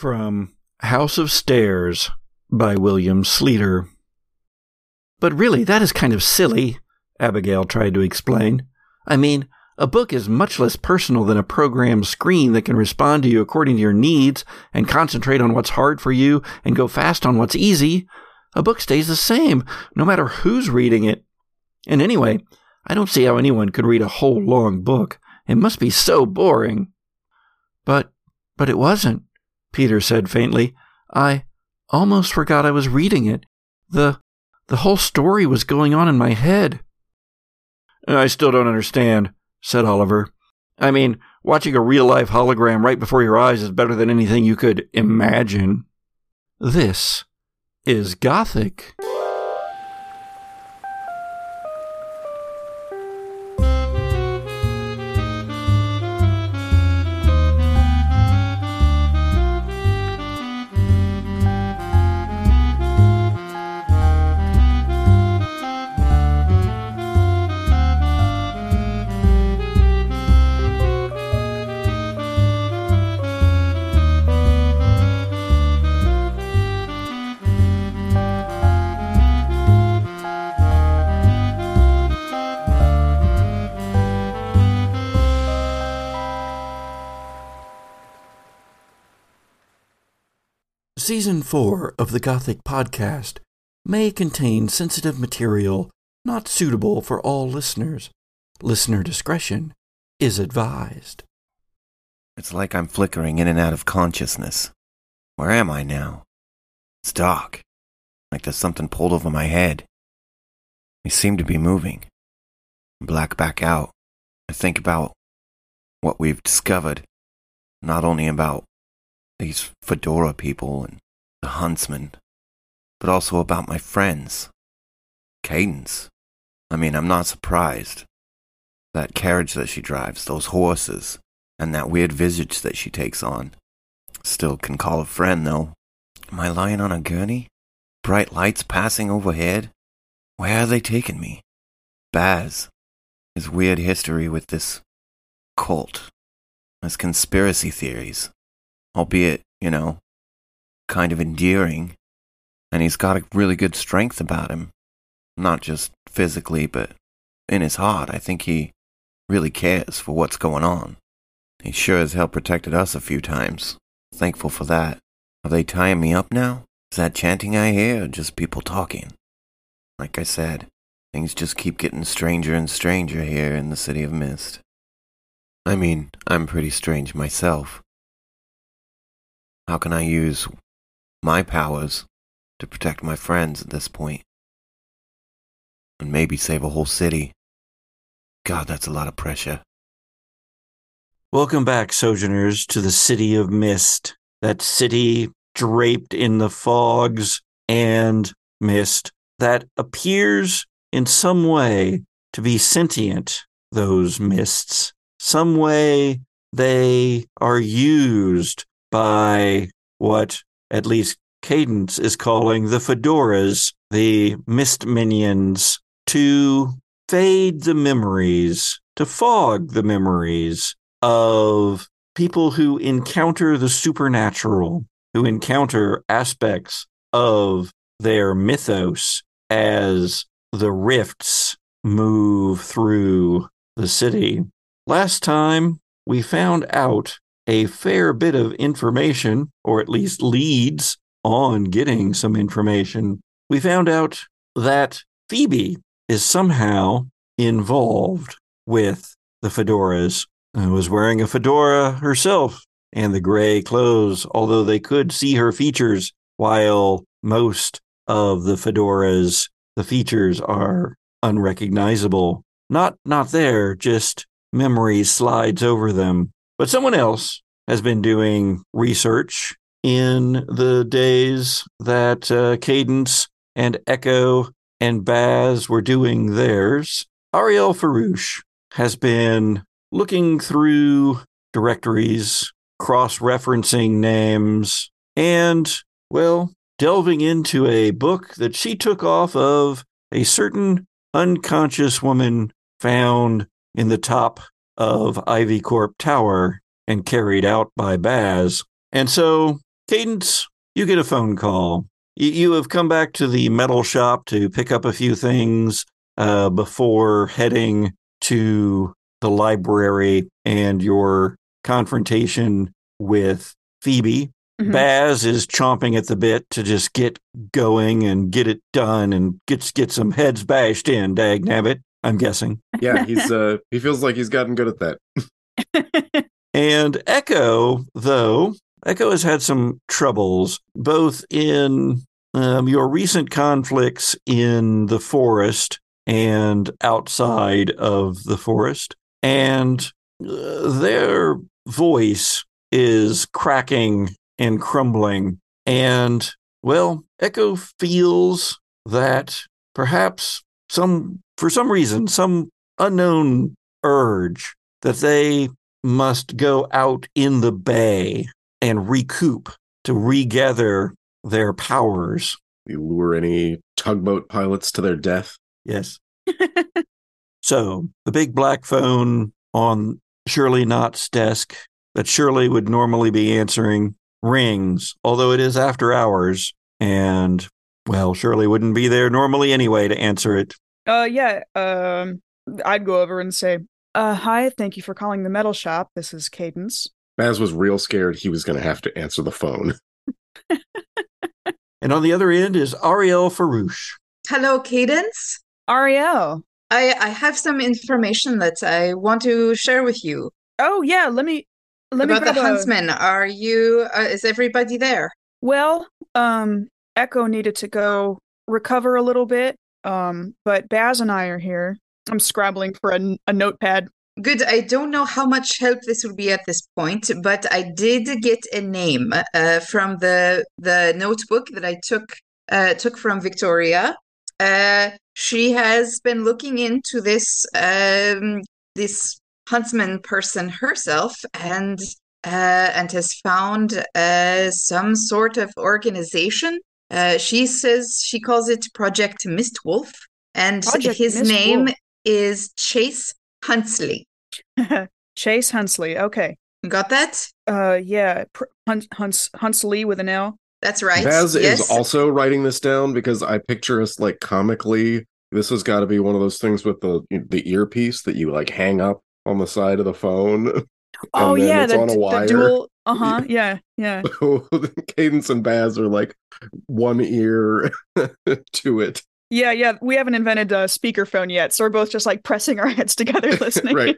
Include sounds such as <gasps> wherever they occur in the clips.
From House of Stairs by William Sleator. But really, that is kind of silly, Abigail tried to explain. I mean, a book is much less personal than a programmed screen that can respond to you according to your needs and concentrate on what's hard for you and go fast on what's easy. A book stays the same, no matter who's reading it. And anyway, I don't see how anyone could read a whole long book. It must be so boring. But, but it wasn't. Peter said faintly. I almost forgot I was reading it. The the whole story was going on in my head. I still don't understand, said Oliver. I mean, watching a real life hologram right before your eyes is better than anything you could imagine. This is Gothic. 4 of the Gothic Podcast may contain sensitive material not suitable for all listeners. Listener discretion is advised. It's like I'm flickering in and out of consciousness. Where am I now? It's dark. Like there's something pulled over my head. I seem to be moving. Black back out. I think about what we've discovered. Not only about these fedora people and the huntsman, but also about my friends. Cadence. I mean, I'm not surprised. That carriage that she drives, those horses, and that weird visage that she takes on. Still can call a friend, though. Am I lying on a gurney? Bright lights passing overhead? Where are they taking me? Baz. His weird history with this cult. His conspiracy theories albeit, you know, kind of endearing. And he's got a really good strength about him. Not just physically, but in his heart. I think he really cares for what's going on. He sure as hell protected us a few times. Thankful for that. Are they tying me up now? Is that chanting I hear or just people talking? Like I said, things just keep getting stranger and stranger here in the City of Mist. I mean, I'm pretty strange myself. How can I use my powers to protect my friends at this point? And maybe save a whole city. God, that's a lot of pressure. Welcome back, Sojourners, to the City of Mist. That city draped in the fogs and mist that appears in some way to be sentient, those mists. Some way they are used by what at least Cadence is calling the Fedoras, the mist minions, to fade the memories, to fog the memories of people who encounter the supernatural, who encounter aspects of their mythos as the rifts move through the city. Last time we found out a fair bit of information, or at least leads on getting some information, we found out that Phoebe is somehow involved with the fedoras. I was wearing a fedora herself and the gray clothes, although they could see her features, while most of the fedoras, the features are unrecognizable. Not not there, just memory slides over them. But someone else has been doing research in the days that uh, Cadence and Echo and Baz were doing theirs. Arielle Farouche has been looking through directories, cross referencing names, and, well, delving into a book that she took off of a certain unconscious woman found in the top of Ivy Corp Tower and carried out by Baz. And so Cadence, you get a phone call. You, have come back to the metal shop to pick up a few things uh, before heading to the library and your confrontation with Phoebe. Mhm. Baz is chomping at the bit to just get going and get it done and get get some heads bashed in. Dag nabbit, I'm guessing. Yeah, he's <laughs> uh he feels like he's gotten good at that. And Echo, though, Echo has had some troubles, both in um, your recent conflicts in the forest and outside of the forest. And uh, their voice is cracking and crumbling. And, well, Echo feels that perhaps some, for some reason, some unknown urge that they must go out in the bay and recoup to regather their powers. You lure any tugboat pilots to their death. Yes. so the big black phone on Shirley Knott's desk that Shirley would normally be answering rings, although it is after hours. And, well, Shirley wouldn't be there normally anyway to answer it. Uh, yeah. Um, I'd go over and say, "Uh, hi. Thank you for calling the metal shop. This is Cadence." Baz was real scared he was gonna have to answer the phone. <laughs> And on the other end is Arielle Farouche. Hello, Cadence. Arielle. I, I have some information that I want to share with you Oh yeah. Let me. Let me about the grab a- huntsman. Are you? Uh, is everybody there? Well, um, Echo needed to go recover a little bit. Um, but Baz and I are here. I'm scrabbling for a, a notepad. Good. I don't know how much help this will be at this point, but I did get a name uh, from the the notebook that I took uh, took from Victoria. Uh, she has been looking into this um, this huntsman person herself, and uh, and has found uh, some sort of organization. Uh, she says she calls it Project Mistwolf, and Project his Mistwolf. name is Chase Huntsley. <laughs> Chase Hunsley. Okay. Got that? Uh, yeah. Pr- Huns Huns Hunsley with an L. That's right. Baz yes. is also writing this down because I picture us like comically. This has got to be one of those things with the the earpiece that you like hang up on the side of the phone. <laughs> Oh then yeah, it's the, on a the wire. dual. Uh huh. Yeah, yeah. <laughs> Cadence and Baz are like one ear <laughs> to it. Yeah, yeah. We haven't invented a speakerphone yet, so we're both just like pressing our heads together <laughs> listening. Right.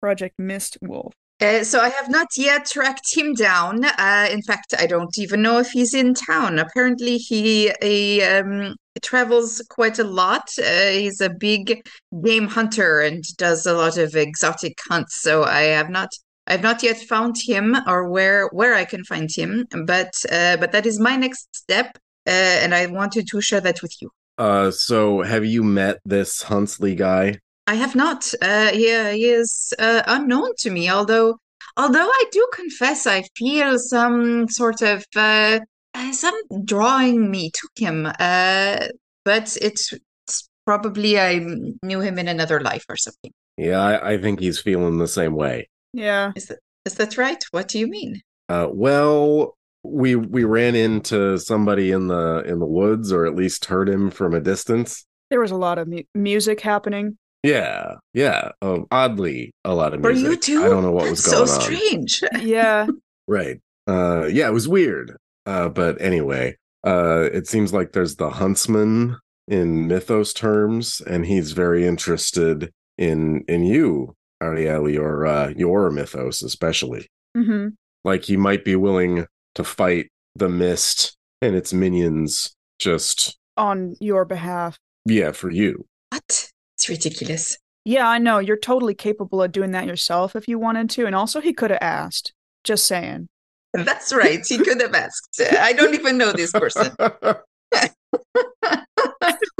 Project Mist Wolf. Uh, so I have not yet tracked him down. Uh, in fact, I don't even know if he's in town. Apparently, he, he um, travels quite a lot. Uh, he's a big game hunter and does a lot of exotic hunts. So I have not. I've not yet found him or where where I can find him, but uh, but that is my next step, uh, and I wanted to share that with you. Uh, so have you met this Huntsley guy? I have not. Uh, he, he is uh, unknown to me, although although I do confess I feel some sort of uh, uh, some drawing me to him. Uh, but it's, it's probably I knew him in another life or something. Yeah, I, I think he's feeling the same way. Yeah. Is that is that right? What do you mean? Uh, well, we we ran into somebody in the in the woods, or at least heard him from a distance. There was a lot of mu- music happening. Yeah, yeah. Um, oddly, a lot of For music. you too? I don't know what was going so on. So strange. <laughs> Yeah. Right. Uh, yeah, it was weird. Uh, but anyway, uh, it seems like there's the huntsman in mythos terms, and he's very interested in in you, Arielle, your uh, your mythos especially. hmm Like he might be willing to fight the mist and its minions. Just On your behalf. yeah, for you. What? It's ridiculous. Yeah, I know. You're totally capable of doing that yourself if you wanted to. And also, he could have asked. Just saying. That's right. He could have asked. I don't even know this person. <laughs> <laughs>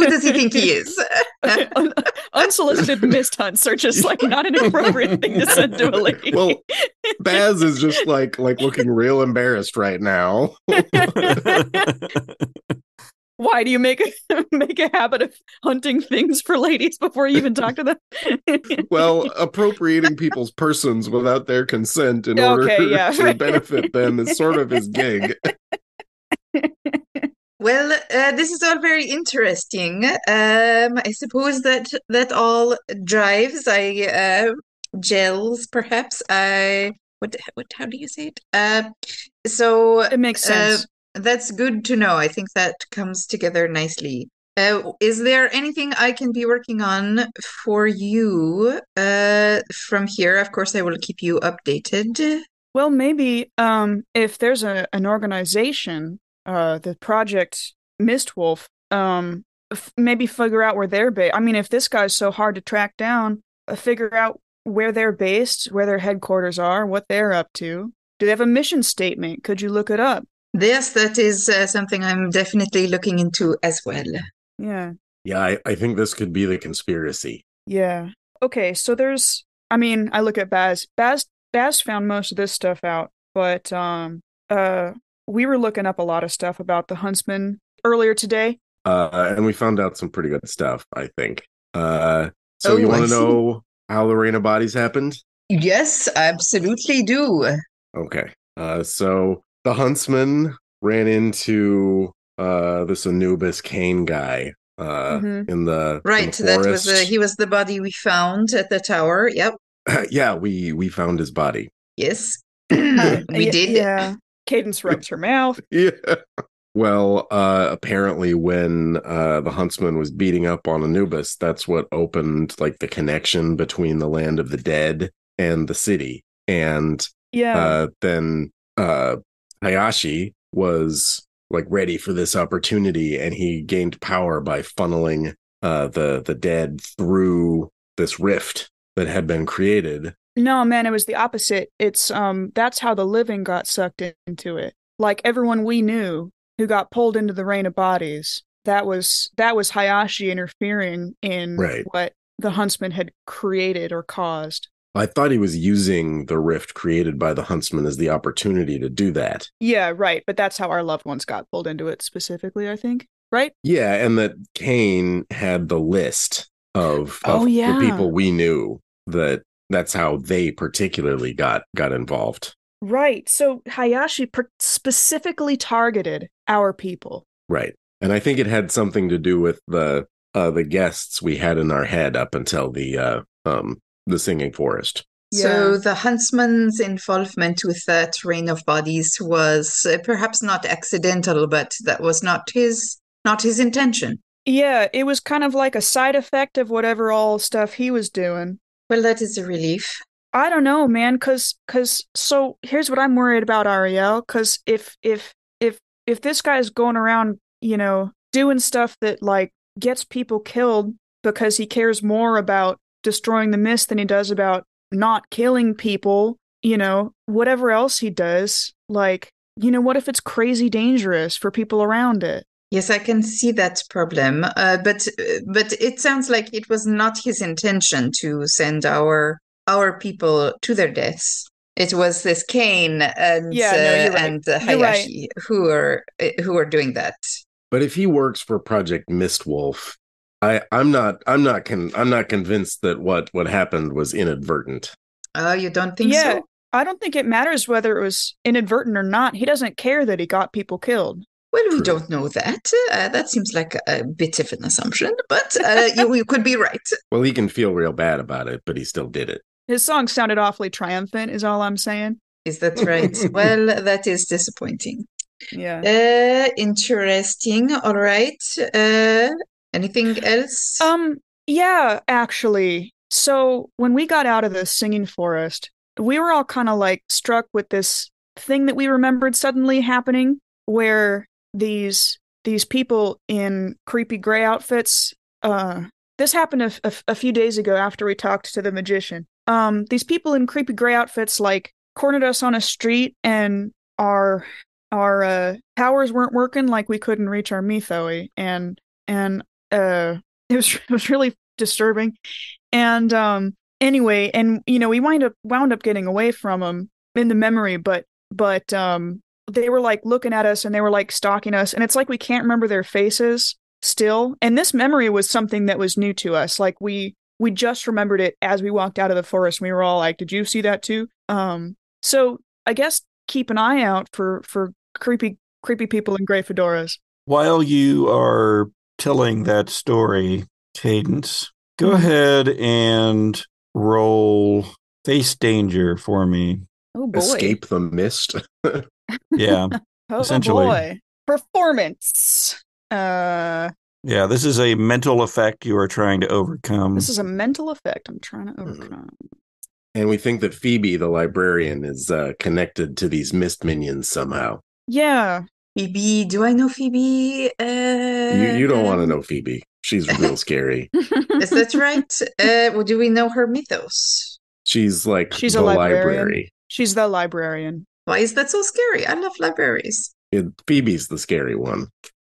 Who does he think he is? <laughs> Un- Unsolicited mist hunts are just like not an appropriate thing to send to a lady. well, Baz is just <laughs> like like looking real embarrassed right now. <laughs> Why do you make a make a habit of hunting things for ladies before you even talk to them? Well, appropriating people's persons without their consent in order yeah. to benefit them is sort of his gig. Well, uh, this is all very interesting. Um, I suppose that that all drives, I uh, gels, perhaps. I what what how do you say it? Uh, so it makes uh, sense. that's good to know. I think that comes together nicely. Uh, is there anything I can be working on for you uh, from here? Of course, I will keep you updated. Well, maybe um, if there's a an organization, uh, the Project Mistwolf, um, f- maybe figure out where they're based. I mean, if this guy's so hard to track down, uh, figure out where they're based, where their headquarters are, what they're up to. Do they have a mission statement? Could you look it up? Yes, that is uh, something I'm definitely looking into as well. Yeah. Yeah, I, I think this could be the conspiracy. Yeah. Okay, so there's I mean, I look at Baz. Baz Baz found most of this stuff out, but um uh we were looking up a lot of stuff about the huntsman earlier today. Uh, and we found out some pretty good stuff, I think. Uh, so Oh, you want to know how the rain of bodies happened? Yes, absolutely do. Okay. Uh, so the huntsman ran into uh, this Anubis Kane guy uh, Mhm. in the in Right, the that was uh, he was the body we found at the tower. Yep. <laughs> yeah, we we found his body. Yes. <clears throat> We did. Yeah. Cadence <laughs> rubs her mouth. Yeah. Well, uh, apparently, when uh, the huntsman was beating up on Anubis, that's what opened like the connection between the land of the dead and the city. And Yeah. uh, then uh, Hayashi was like ready for this opportunity, and he gained power by funneling uh, the the dead through this rift that had been created. No, man, it was the opposite. It's um that's how the living got sucked into it. Like everyone we knew who got pulled into the rain of bodies. That was that was Hayashi interfering in Right. what the huntsman had created or caused. I thought he was using the rift created by the huntsman as the opportunity to do that. Yeah, right. But that's how our loved ones got pulled into it specifically, I think. Right? Yeah, and that Kane had the list of, of Oh, yeah. the people we knew that that's how they particularly got got involved. Right. So Hayashi per- specifically targeted our people. Right. And I think it had something to do with the uh the guests we had in our head up until the uh um the singing forest. So the huntsman's involvement with that rain of bodies was uh, perhaps not accidental, but that was not his not his intention. Yeah, it was kind of like a side effect of whatever all stuff he was doing. Well, that is a relief. I don't know, man, cuz cuz so here's what I'm worried about Arielle, cuz if if if if this guy's going around, you know, doing stuff that like gets people killed because he cares more about destroying the mist than he does about not killing people, you know, whatever else he does, like, you know, what if it's crazy dangerous for people around it? Yes, I can see that problem. Uh, but uh, but it sounds like it was not his intention to send our our people to their deaths. It was this Kane and Yeah, no, uh, and uh, You're right. Hayashi who are uh, who are doing that. But if he works for Project Mistwolf, I I'm not I'm not con- I'm not convinced that what what happened was inadvertent. Oh, you don't think Yeah. so? I don't think it matters whether it was inadvertent or not. He doesn't care that he got people killed. Well, we True. don't know that. Uh, that seems like a bit of an assumption, but uh, you, you could be right. <laughs> Well, he can feel real bad about it, but he still did it. His song sounded awfully triumphant, is all I'm saying. Is that <laughs> right? well, that is disappointing. Yeah. Uh, interesting. All right. Uh, anything else? Um, yeah, actually. So when we got out of the singing forest, we were all kind of like struck with this thing that we remembered suddenly happening where these these people in creepy gray outfits uh this happened a, a, a few days ago after we talked to the magician. Um these people in creepy gray outfits like cornered us on a street and our our uh powers weren't working like we couldn't reach our mythoi and and uh <laughs> it was it was really disturbing. And um anyway and you know we wind up wound up getting away from them in the memory but but um they were like looking at us and they were like stalking us and it's like we can't remember their faces still and this memory was something that was new to us like we we just remembered it as we walked out of the forest and we were all like did you see that too um so i guess keep an eye out for for creepy creepy people in gray fedoras While you are telling that story, Cadence, go Mhm. ahead and roll face danger for me. Oh boy Escape the mist. <laughs> Yeah. <laughs> oh essentially. boy performance uh yeah. This is a mental effect you are trying to overcome. this is a mental effect i'm trying to Mm-hmm. overcome and we think that Phoebe, the librarian, is uh, connected to these mist minions somehow. yeah Phoebe, do I know Phoebe? Uh, You, you don't want to know Phoebe. She's <laughs> real scary. Is that right? Uh, well, do we know her mythos? She's like She's the a librarian. library. She's the librarian Why is that so scary? I love libraries. It, Phoebe's the scary one.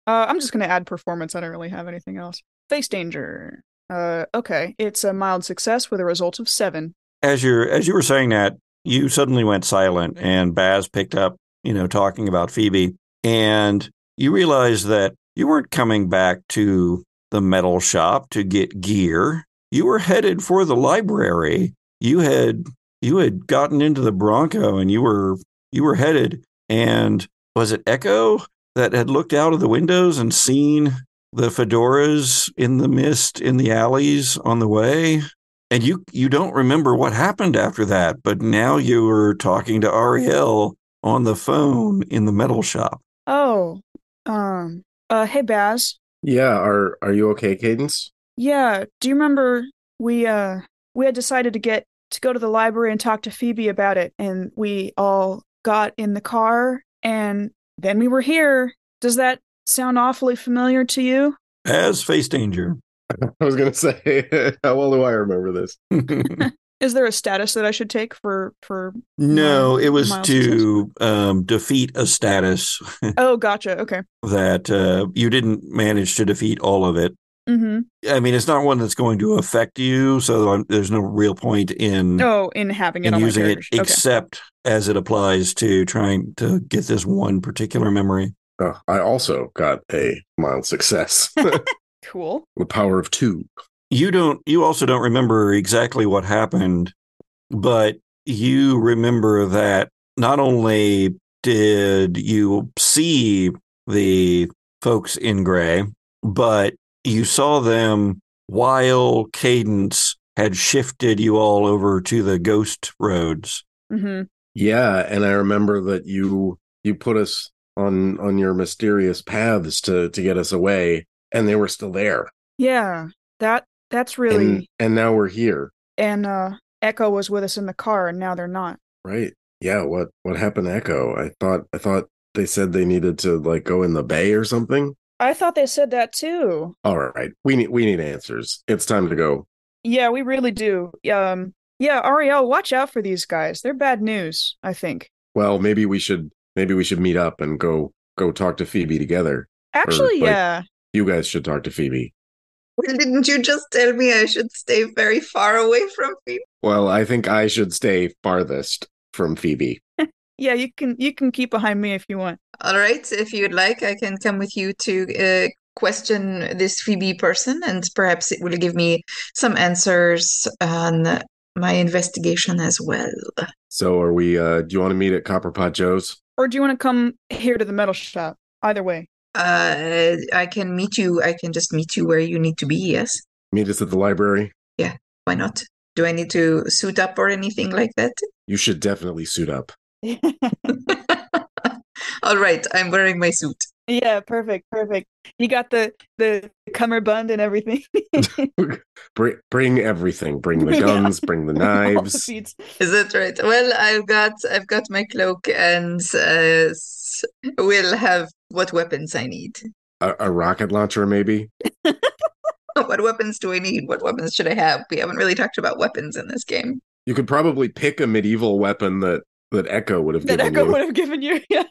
Uh, I'm just gonna add performance. I don't really have anything else. Face danger. Uh, okay, it's a mild success with a result of seven. as you're as you were saying that, you suddenly went silent, and Baz picked up, you know, talking about Phoebe, and you realized that you weren't coming back to the metal shop to get gear. You were headed for the library. You had you had gotten into the Bronco, and you were you were headed. And was it Echo that had looked out of the windows and seen the fedoras in the mist in the alleys on the way? And you you don't remember what happened after that, but now you were talking to Arielle on the phone in the metal shop. Oh, um, uh, hey Baz. Yeah, are are you okay, Cadence? Yeah, do you remember we uh we had decided to get to go to the library and talk to Phoebe about it, and we all got in the car, and then we were here. Does that sound awfully familiar to you? As face danger. <laughs> I was gonna say, <laughs> how well do I remember this? <laughs> Is there a status that I should take for for? no, it was to um, defeat a status Oh, gotcha. Okay. that uh, you didn't manage to defeat all of it. Mm-hmm. I mean, it's not one that's going to affect you, so I'm- there's no real point in Oh, in having it in on my using it. Okay. except as it applies to trying to get this one particular memory. Oh, I also got a mild success. <laughs> Cool. the power of two. you don't you also don't remember exactly what happened but you remember that not only did you see the folks in gray but you saw them while cadence had shifted you all over to the ghost roads Mm-hmm. Yeah, and I remember that you you put us on on your mysterious paths to to get us away, and they were still there. Yeah. That that's really And and now we're here, and uh Echo was with us in the car and now they're not. right? Yeah. What what happened to Echo? I thought I thought they said they needed to like go in the bay or something. I thought they said that too. All right, we need we need answers. It's time to go. Yeah, we really do. Um yeah, Arielle, watch out for these guys. They're bad news, I think. Well, maybe we should maybe we should meet up and go go talk to Phoebe together. Actually, like- yeah. You guys should talk to Phoebe. Well, <laughs> didn't you just tell me I should stay very far away from Phoebe? Well, I think I should stay farthest from Phoebe. Yeah, you can you can keep behind me if you want. All right, if you'd like, I can come with you to uh, question this Phoebe person, and perhaps it will give me some answers on my investigation as well. So, are we? uh Do you want to meet at Copper Pot Joe's? Or do you want to come here to the metal shop? Either way. Uh, I can meet you. I can just meet you where you need to be. Yes, Meet us at the library. Yeah, why not? Do I need to suit up or anything like that? You should definitely suit up. <laughs> All right, I'm wearing my suit. yeah, perfect, perfect. You got the the cummerbund and everything. <laughs> Bring, bring everything. Bring the <laughs> Yeah. guns. Bring the All the knives. Is that right? Well, I've got I've got my cloak, and uh, we'll have what weapons I need. a, a rocket launcher, maybe. What weapons do I need? What weapons should I have? We haven't really talked about weapons in this game. You could probably pick a medieval weapon that that Echo would have That given Echo you. would have given you. <laughs> Yeah.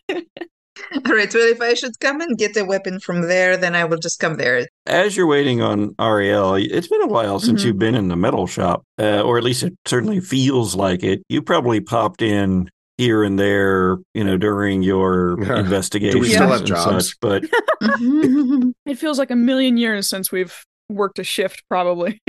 All right, well, if I should come and get a weapon from there, then I will just come there. as you're waiting on Arielle, it's been a while since Mhm. you've been in the metal shop, uh, or at least it certainly feels like it. You probably popped in here and there, you know, during your <laughs> Do we investigations still have and jobs? such. But <laughs> It feels like a million years since we've worked a shift, probably.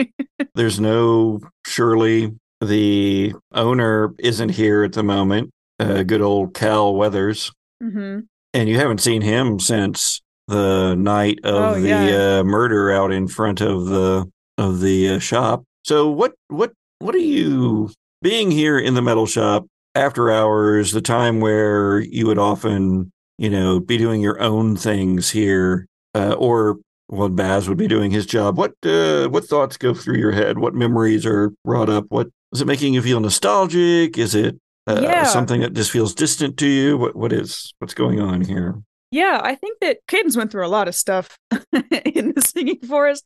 there's no Shirley. The owner isn't here at the moment. Uh, good old Cal Weathers, hmm and you haven't seen him since the night of Oh, the yeah. uh, murder out in front of the of the uh, shop. So what what what are you being here in the metal shop after hours? The time where you would often you know be doing your own things here, uh, or well, Baz would be doing his job. What uh, what thoughts go through your head? What memories are brought up? What is it making you feel nostalgic? Is it uh, Yeah. something that just feels distant to you? What what is what's going on here? Yeah, I think that Cadence went through a lot of stuff <laughs> in the singing forest.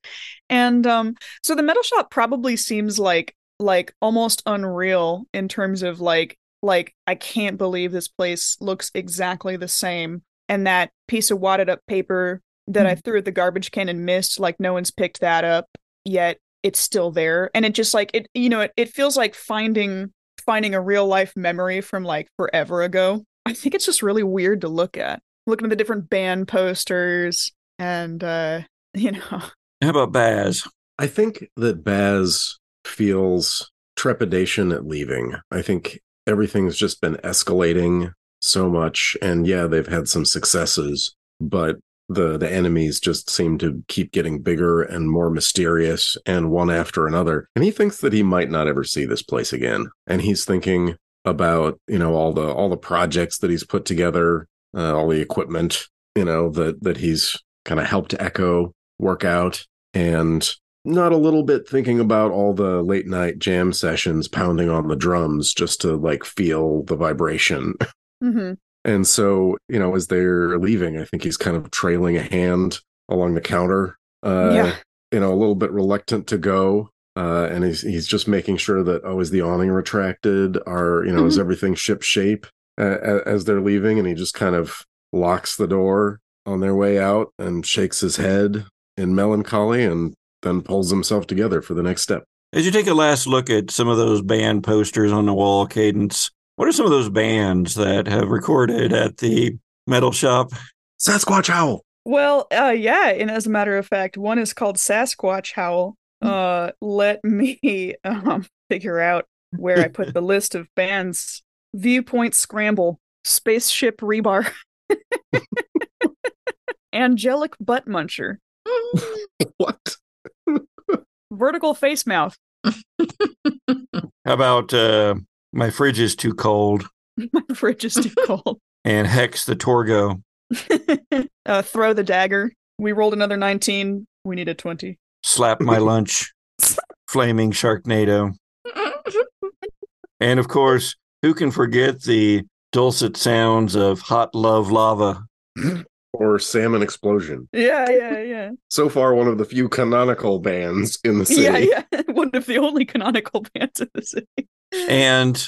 And um so the metal shop probably seems like like almost unreal in terms of like like I can't believe this place looks exactly the same and that piece of wadded up paper that I threw at the garbage can and missed like no one's picked that up yet it's still there and it just like it you know it, it feels like finding finding a real life memory from like forever ago. I think it's just really weird to look at looking at the different band posters and uh <laughs> you know How about Baz? I think that Baz feels trepidation at leaving. I think everything's just been escalating so much. And yeah, they've had some successes, but the the enemies just seem to keep getting bigger and more mysterious and one after another. And he thinks that he might not ever see this place again. And he's thinking about, you know, all the all the projects that he's put together, uh, all the equipment, you know, that that he's kind of helped Echo work out and not a little bit thinking about all the late night jam sessions pounding on the drums just to like feel the vibration. <laughs> hmm And so, you know, as they're leaving, I think he's kind of trailing a hand along the counter. Uh, Yeah. You know, a little bit reluctant to go. Uh, and he's he's just making sure that oh, is the awning retracted? Are you know, is everything ship shape uh, as they're leaving? And he just kind of locks the door on their way out and shakes his head in melancholy, and then pulls himself together for the next step. As you take a last look at some of those band posters on the wall, Cadence, what are some of those bands that have recorded at the metal shop? Sasquatch Howl. well uh yeah and as a matter of fact one is called sasquatch howl uh let me <laughs> um figure out where i put <laughs> the list of bands viewpoint scramble spaceship rebar <laughs> angelic butt muncher What? vertical face mouth How about uh, My Fridge is Too Cold <laughs> my fridge is too cold <laughs> and Hex the Torgo? <laughs> uh, throw the dagger. We rolled another 19. We need a 20. Slap My Lunch, Flaming Sharknado. And of course, who can forget the dulcet sounds of Hot Love Lava? <clears throat> Or Salmon Explosion. Yeah, yeah, yeah. So far, one of the few canonical bands in the city. Yeah, yeah. One of the only canonical bands in the city. And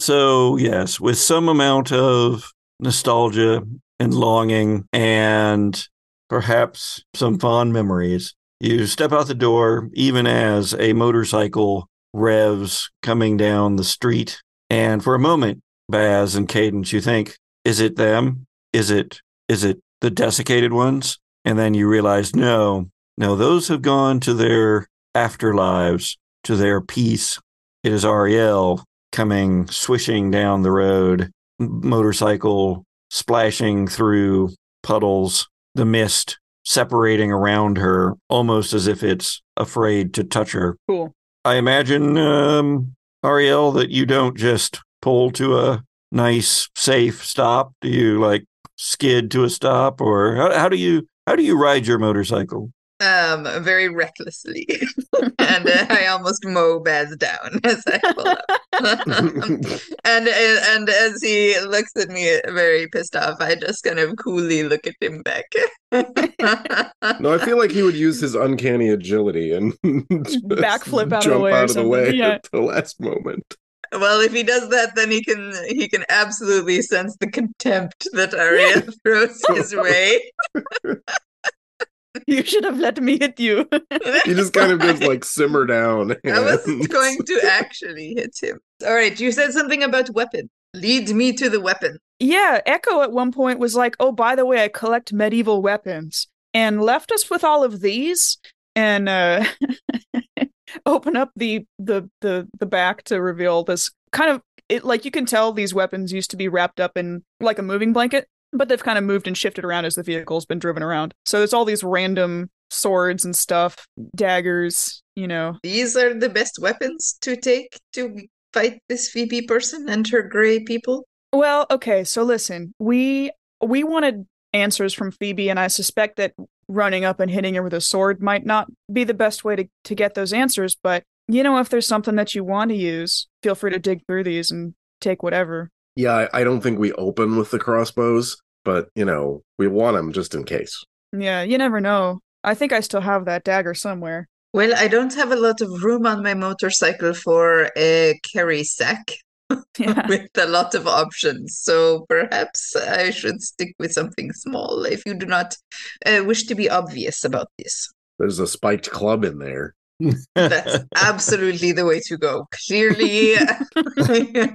so, yes, with some amount of nostalgia and longing and perhaps some fond memories, you step out the door even as a motorcycle revs coming down the street. And for a moment, Baz and Cadence, you think, is it them? Is it is it the desiccated ones? And then you realize, no, no, those have gone to their afterlives, to their peace. It is Arielle coming swishing down the road, motorcycle splashing through puddles, the mist separating around her, almost as if it's afraid to touch her. Cool. I imagine, um, Arielle, that you don't just pull to a nice, safe stop. Do you like skid to a stop, or how, how do you how do you ride your motorcycle? Um, very recklessly, <laughs> <laughs> and uh, I almost mow Baz down <laughs> as I pull up. <laughs> and uh, and as he looks at me very pissed off, I just kind of coolly look at him back. No, I feel like he would use his uncanny agility and Backflip out of the jump way out of the way yeah. at the last moment. Well, if he does that, then he can he can absolutely sense the contempt that Arielle throws his way. <laughs> You should have let me hit you. <laughs> He just kind of just like simmer down. <laughs> I wasn't going to actually hit him. All right, you said something about weapon. Lead me to the weapon. yeah, Echo at one point was like, "Oh, by the way, I collect medieval weapons," and left us with all of these, and uh, open up the the the the back to reveal this kind of it. Like you can tell, these weapons used to be wrapped up in like a moving blanket, but they've kind of moved and shifted around as the vehicle's been driven around. So there's all these random swords and stuff, daggers, you know. These are the best weapons to take to fight this Phoebe person and her gray people. Well, okay, so listen, we we wanted answers from Phoebe, and I suspect that running up and hitting her with a sword might not be the best way to, to get those answers, but you know, if there's something that you want to use, feel free to dig through these and take whatever. Yeah, I, I don't think we open with the crossbows, but you know, we want them just in case. Yeah, you never know. I think I still have that dagger somewhere. Well, I don't have a lot of room on my motorcycle for a carry sack <laughs> Yeah. <laughs> with a lot of options. So perhaps I should stick with something small if you do not uh, wish to be obvious about this. There's a spiked club in there. That's absolutely the way to go. Clearly. <laughs> <laughs>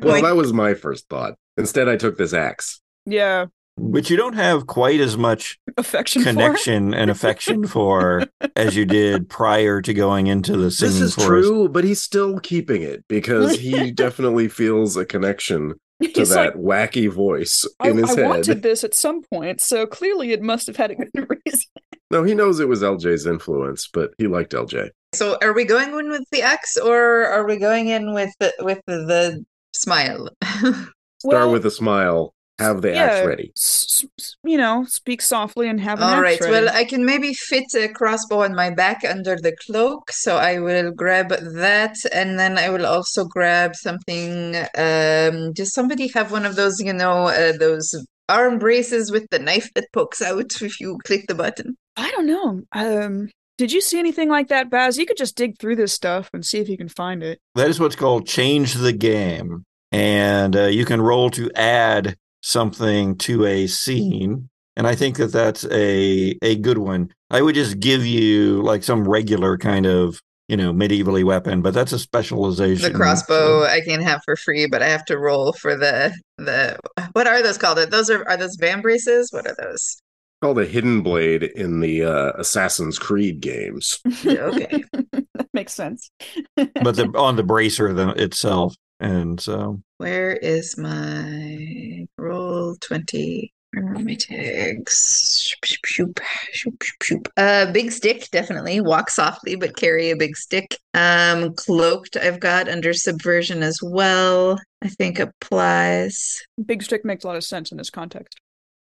Well, that was my first thought. Instead, I took this axe. Yeah. Which you don't have quite as much Affection for. connection and affection for <laughs> as you did prior to going into the singing This is forest. true, but he's still keeping it because he definitely feels a connection <laughs> to He's that like, wacky voice I, in his I head. wanted this at some point, so clearly it must have had a good <laughs> reason. No, he knows it was LJ's influence, but he liked LJ. So are we going in with the X, or are we going in with the, with the, the smile? <laughs> Start Well, with a smile. Have the yeah, axe ready. s- s- you know, speak softly and have an All right. axe Well, ready. I can maybe fit a crossbow on my back under the cloak, so I will grab that, and then I will also grab something. Um, does somebody have one of those, you know, uh, those arm braces with the knife that pokes out <laughs> if you click the button? I don't know. Um, did you see anything like that, Baz? You could just dig through this stuff and see if you can find it. That is what's called change the game. And uh, you can roll to add something to a scene. And I think that that's a, a good one. I would just give you like some regular kind of, you know, medievally weapon, but that's a specialization. The crossbow I can have for free, but I have to roll for the the what are those called? Those are are those vambraces? What are those? Called a hidden blade in the uh, Assassin's Creed games. <laughs> Okay. <laughs> that makes sense. but the, <laughs> on the bracer then itself. And so Where is my Roll20? Where are my tags? Shoop, shoop, shoop. Uh, big stick, definitely. Walk softly, but carry a big stick. Um, cloaked, I've got under subversion as well. I think applies. Big stick makes a lot of sense in this context.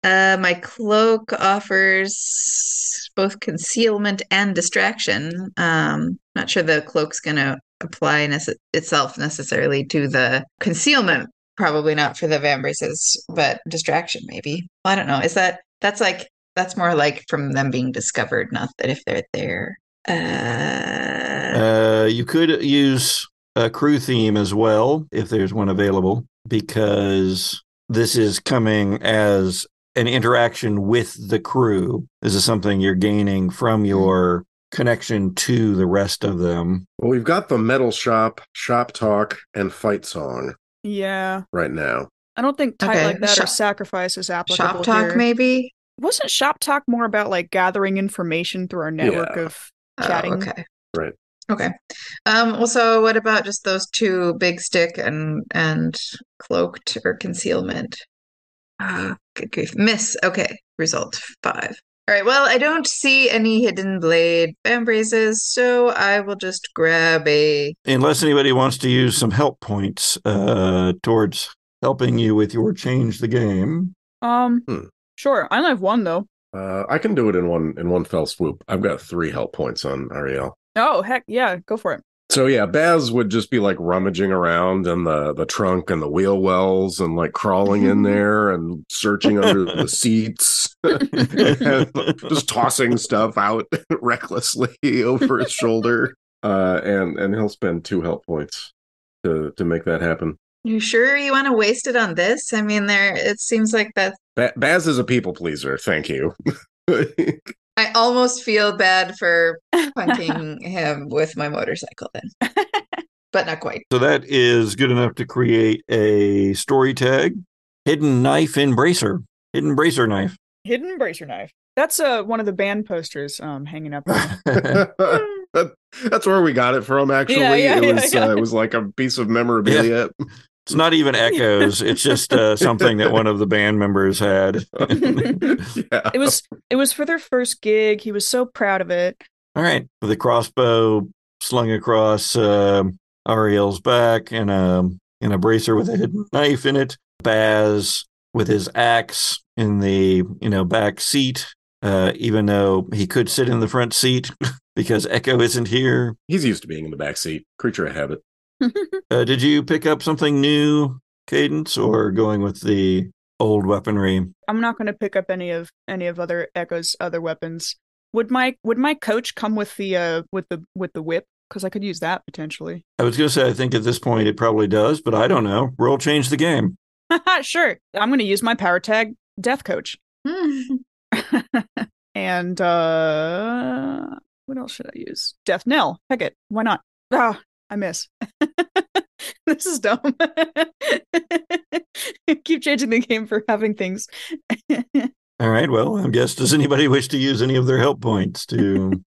Uh, my cloak offers both concealment and distraction. Um, not sure the cloak's gonna apply nece- itself necessarily to the concealment. Probably not for the vambraces, but distraction maybe. I don't know. Is that that's like that's more like from them being discovered, not that if they're there. Uh, uh, you could use a crew theme as well if there's one available, because this is coming as an interaction with the crew. This is something you're gaining from your connection to the rest of them. Well, we've got the metal shop, shop talk, and fight song Yeah. right now. I don't think type Okay, like that or shop- sacrifice is applicable shop talk, here. maybe. Wasn't shop talk more about like gathering information through our network Yeah. of Oh, chatting? okay. Right. Okay. Um, also, what about just those two big stick and and cloaked or concealment? Ah, good grief. Miss. Okay. Result five. All right. Well, I don't see any hidden blade vambraces, so I will just grab a. Unless anybody wants to use some help points uh, towards helping you with your change the game. Um, Hmm. sure. I only have one though. Uh, I can do it in one in one fell swoop. I've got three help points on Arielle. Oh heck, yeah, go for it. So yeah, Baz would just be like rummaging around in the the trunk and the wheel wells and like crawling in <laughs> there and searching under the <laughs> seats, and <laughs> just tossing stuff out <laughs> recklessly <laughs> over his shoulder. Uh, and and he'll spend two help points to to make that happen. You sure you want to waste it on this? I mean, there. It seems like that. Ba- Baz is a people pleaser. Thank you. I almost feel bad for punting him with my motorcycle then, but not quite. So that is good enough to create a story tag. Hidden knife in bracer. Hidden bracer knife. Hidden bracer knife. That's uh one of the band posters um hanging up. <laughs> That- That's where we got it from. <laughs> Actually, Yeah, yeah, it was yeah. Uh, it was like a piece of memorabilia. It's not even <laughs> echoes. It's just uh, something that one of the band members had. yeah, it was it was for their first gig. He was so proud of it. All right, with a crossbow slung across um Arielle's back and a and a bracer with a hidden knife in it. Baz with his axe in the you know back seat, uh, even though he could sit in the front seat <laughs> because Echo isn't here. he's used to being in the back seat. Creature of habit. <laughs> Uh, did you pick up something new, Cadence, or going with the old weaponry? I'm not going to pick up any of any of other Echo's other weapons. Would my would my coach come with the uh with the with the whip? Because I could use that potentially. I was going to say I think at this point it probably does, but I don't know. Roll change the game. <laughs> sure, I'm going to use my power tag, Death Coach. Hmm. <laughs> and uh what else should I use? Death Knell. Heck it. Why not? Ah, I miss. <laughs> this is dumb. Keep changing the game for having things. All right. Well, I guess does anybody wish to use any of their help points to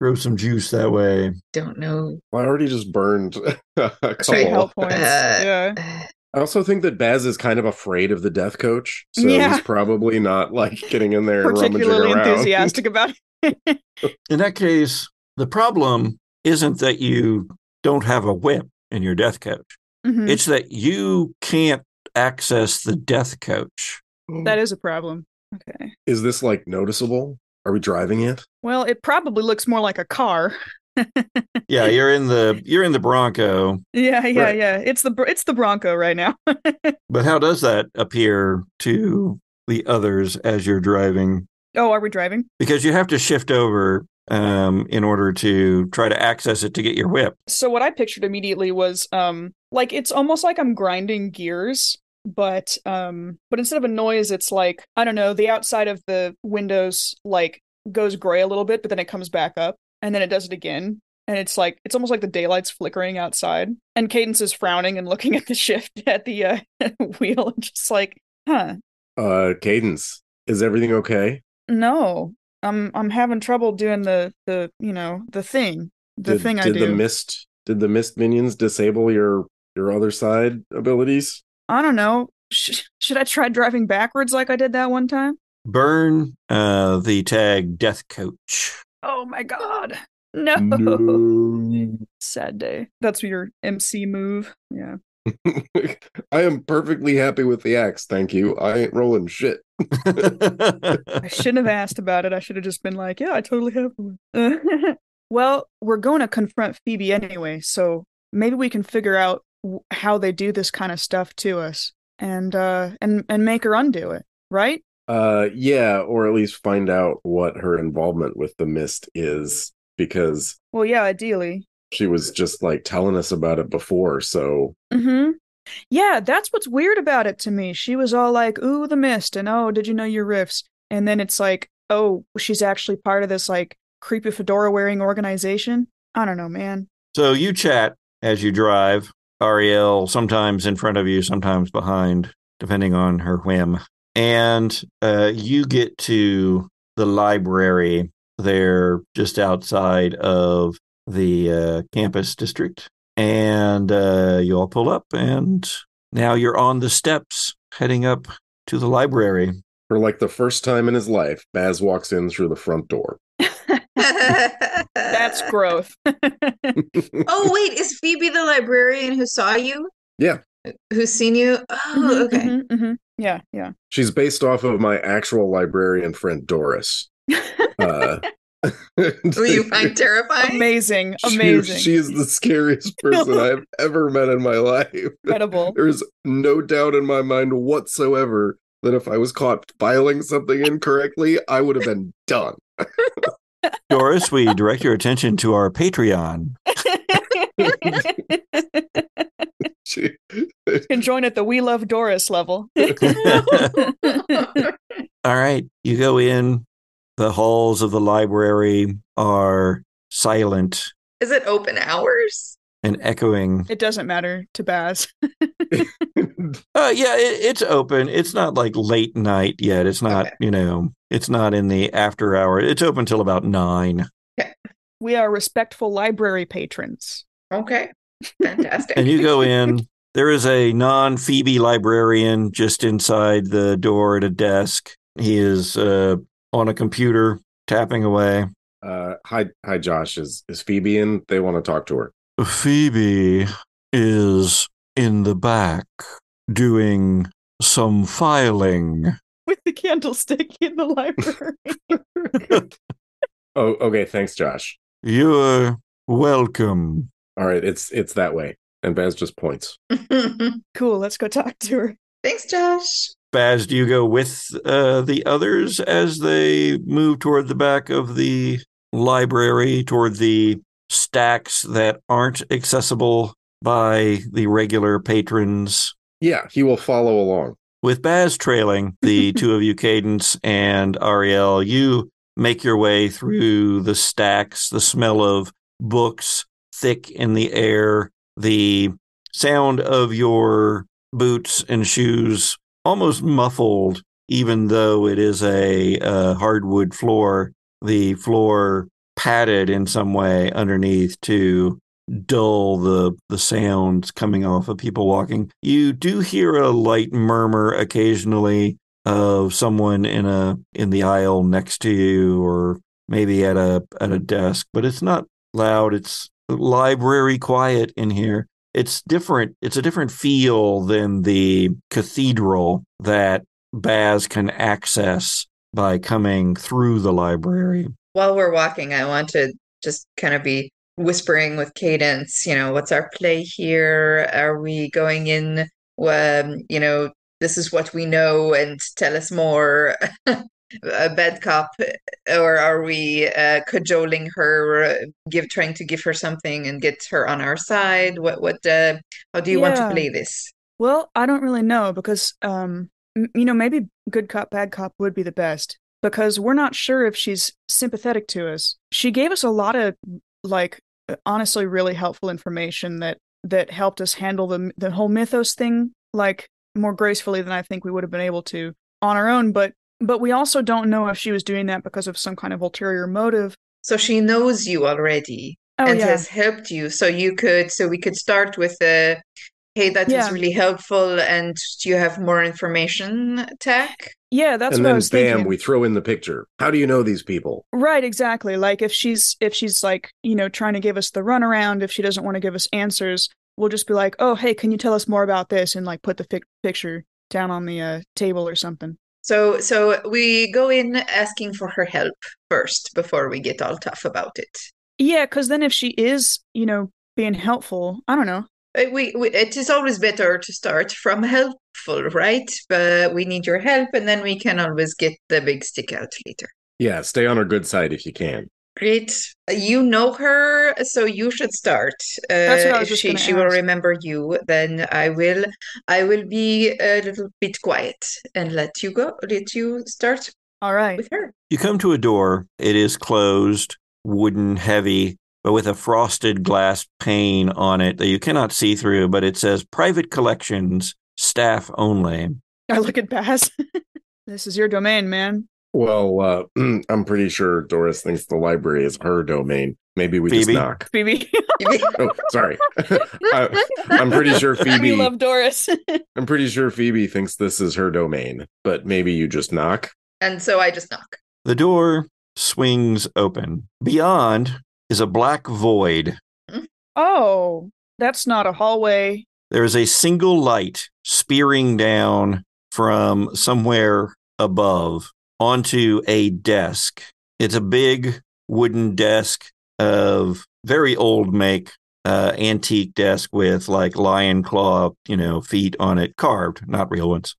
throw some juice that way? Don't know. Well, I already just burned a Three couple. help points. Uh, yeah. I also think that Baz is kind of afraid of the death coach, so Yeah. he's probably not like getting in there and rummaging Particularly around. enthusiastic about it. <laughs> In that case, the problem isn't that you don't have a whip in your death coach. Mhm. It's that you can't access the death coach. That is a problem. Okay. Is this like noticeable? Are we driving it? Well, it probably looks more like a car. Yeah, you're in the you're in the Bronco, <laughs> Yeah, yeah, Right. yeah. It's the it's the Bronco right now. <laughs> but how does that appear to the others as you're driving? oh, are we driving? Because you have to shift over um, in order to try to access it to get your whip. So what I pictured immediately was um like it's almost like I'm grinding gears, but um but instead of a noise, it's like I don't know, the outside of the windows like goes gray a little bit, but then it comes back up, and then it does it again. And it's like it's almost like the daylight's flickering outside. And Cadence is frowning and looking at the shift <laughs> at the uh, <laughs> wheel and just like, huh, Uh, Cadence, is everything okay? no. I'm I'm having trouble doing the the you know, the thing. The did, thing I did do. the mist did the mist minions disable your your other side abilities? I don't know. Sh- should I try driving backwards like I did that one time? Burn uh, the tag death coach. Oh my god. <gasps> No. No. <laughs> Sad day. That's your MC move. Yeah. <laughs> I am perfectly happy with the axe, thank you. I ain't rolling shit. <laughs> I shouldn't have asked about it. I should have just been like, yeah, I totally have one. well, we're going to confront Phoebe anyway, so maybe we can figure out w- how they do this kind of stuff to us and uh and and make her undo it, right? Uh yeah, or at least find out what her involvement with the mist is because Well, yeah, ideally. she was just like telling us about it before, so Mm-hmm. Yeah, that's what's weird about it to me. She was all like, "Ooh, the mist," and "Oh, did you know your rifts?" And then it's like, "Oh, she's actually part of this like creepy fedora wearing organization." I don't know, man. so you chat as you drive. Arielle sometimes in front of you, sometimes behind, depending on her whim. And uh, you get to the library there just outside of the uh, campus district. And uh, you all pull up, and now you're on the steps heading up to the library. for like the first time in his life, Baz walks in through the front door. <laughs> That's <laughs> growth. <laughs> oh wait, is Phoebe the librarian who saw you? Yeah. Who's seen you? Oh, okay. Mhm, mhm. Yeah, yeah. She's based off of my actual librarian friend Doris. <laughs> Uh, <laughs> Who you find terrifying? amazing, she- amazing, She, is the scariest person <laughs> I've ever met in my life. incredible. There is no doubt in my mind whatsoever that if I was caught filing something incorrectly, I would have been done. Doris, we direct your attention to our Patreon. She, Can join at the We Love Doris level. <laughs> All right, you go in, The halls of the library are silent Is it open hours? and echoing. It doesn't matter to Baz. <laughs> Uh, yeah, it, it's open. It's not like late night yet. It's not, Okay. you know, it's not in the after hour. It's open till about nine. we are respectful library patrons. Okay. Fantastic. And you go <laughs> in. There is a non Phoebe librarian just inside the door at a desk. He is uh, on a computer tapping away. Uh, hi, hi, Josh. Is is Phoebe in? They want to talk to her. Phoebe is in the back doing some filing. With the candlestick in the library. <laughs> <laughs> Oh, okay. Thanks, Josh. You're welcome. All right, it's it's that way. And Baz just points. <laughs> cool, let's go talk to her. Thanks, Josh. Baz, do you go with uh, the others as they move toward the back of the library, toward the stacks that aren't accessible by the regular patrons? Yeah, he will follow along. With Baz trailing, the <laughs> two of you, Cadence and Arielle, you make your way through the stacks, the smell of books thick in the air, the sound of your boots and shoes almost muffled, even though it is a, uh hardwood floor, the floor padded in some way underneath to dull the the sounds coming off of people walking. You do hear a light murmur occasionally of someone in a in the aisle next to you or maybe at a at a desk, but it's not loud. It's library quiet in here. It's different. It's a different feel than the cathedral that Baz can access by coming through the library. While we're walking, I want to just kind of be whispering with cadence, you know, what's our play here? Are we going in, um, you know, this is what we know and tell us more, <laughs> a bad cop, or are we uh, cajoling her, uh, give trying to give her something and get her on our side? What what uh, how do you want to play this? Well, I don't really know because, um, m- you know, maybe good cop, bad cop would be the best because we're not sure if she's sympathetic to us. She gave us a lot of, like, honestly, really helpful information that that helped us handle the the whole mythos thing, like, more gracefully than I think we would have been able to on our own. But but we also don't know if she was doing that because of some kind of ulterior motive. So she knows you already. Oh and yeah, has helped you. So you could, so we could start with the, hey, that was Yeah. really helpful, and do you have more information, Tech? yeah, that's and what I then was bam, thinking. we throw in the picture. How do you know these people? Right, exactly. Like if she's if she's like, you know, trying to give us the runaround, if she doesn't want to give us answers, we'll just be like, "Oh, hey, can you tell us more about this?" and like put the fic- picture down on the uh, table or something. So, so we go in asking for her help first before we get all tough about it. Yeah, cuz then if she is, you know, being helpful, I don't know. Uh, We, we, it is always better to start from helpful, right? But we need your help, and then we can always get the big stick out later. Yeah, stay on her good side if you can. Great. You know her, so you should start. That's what I Uh, if just she gonna she will remember you, then I will I will be a little bit quiet and let you go, let you start All right. with her. You come to a door. It is closed, wooden, heavy, but with a frosted glass pane on it that you cannot see through. But it says private collections, staff only. I look at Baz. <laughs> this is your domain, man. Well, uh, <clears throat> I'm pretty sure Doris thinks the library is her domain. Maybe we just knock. Phoebe. Oh, sorry. <laughs> I, I'm pretty sure <laughs> we Phoebe. love Doris. <laughs> I'm pretty sure Phoebe thinks this is her domain, but maybe you just knock. And so I just knock. The door swings open. Beyond is a black void. oh, that's not a hallway. There is a single light spearing down from somewhere above onto a desk. It's a big wooden desk of very old make, uh, antique desk with like lion claw, you know, feet on it, carved, not real ones.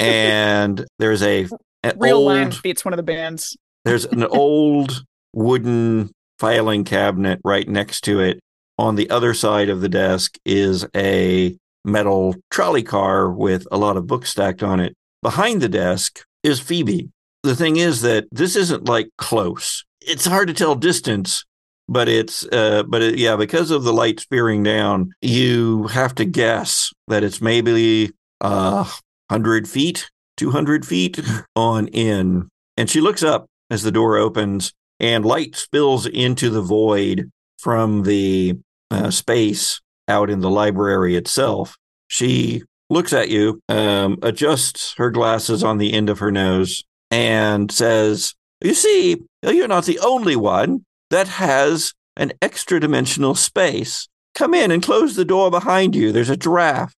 And there's a <laughs> Real old, Lion Feet's one of the bands. there's an old wooden filing cabinet right next to it. On the other side of the desk is a metal trolley car with a lot of books stacked on it. Behind the desk is Phoebe. The thing is that this isn't like close. It's hard to tell distance, but it's uh but it, yeah, because of the light spearing down, you have to guess that it's maybe uh 100 feet, 200 feet on in. And she looks up as the door opens and light spills into the void from the uh, space out in the library itself. She looks at you, um, adjusts her glasses on the end of her nose, and says, You see, you're not the only one that has an extra dimensional space. Come in and close the door behind you. There's a giraffe.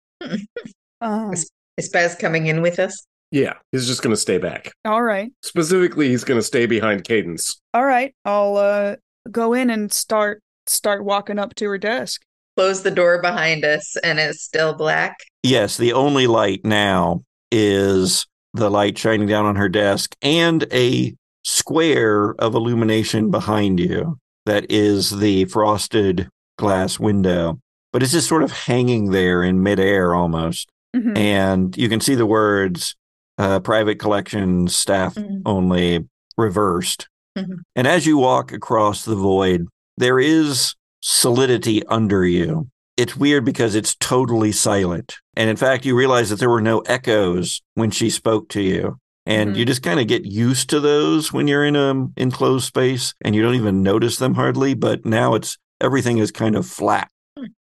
Oh, <laughs> Is Baz coming in with us? Yeah, he's just going to stay back. all right. Specifically, he's going to stay behind Cadence. All right. I'll uh go in and start start walking up to her desk. Close the door behind us, and it's still black. Yes, the only light now is the light shining down on her desk and a square of illumination behind you that is the frosted glass window. But it's just sort of hanging there in midair almost. Mhm. And you can see the words uh, private collection staff Mhm. only, reversed. Mhm. And as you walk across the void, there is solidity under you. It's weird because it's totally silent. And in fact, you realize that there were no echoes when she spoke to you. And Mhm. you just kind of get used to those when you're in a enclosed space and you don't even notice them hardly. But now it's everything is kind of flat.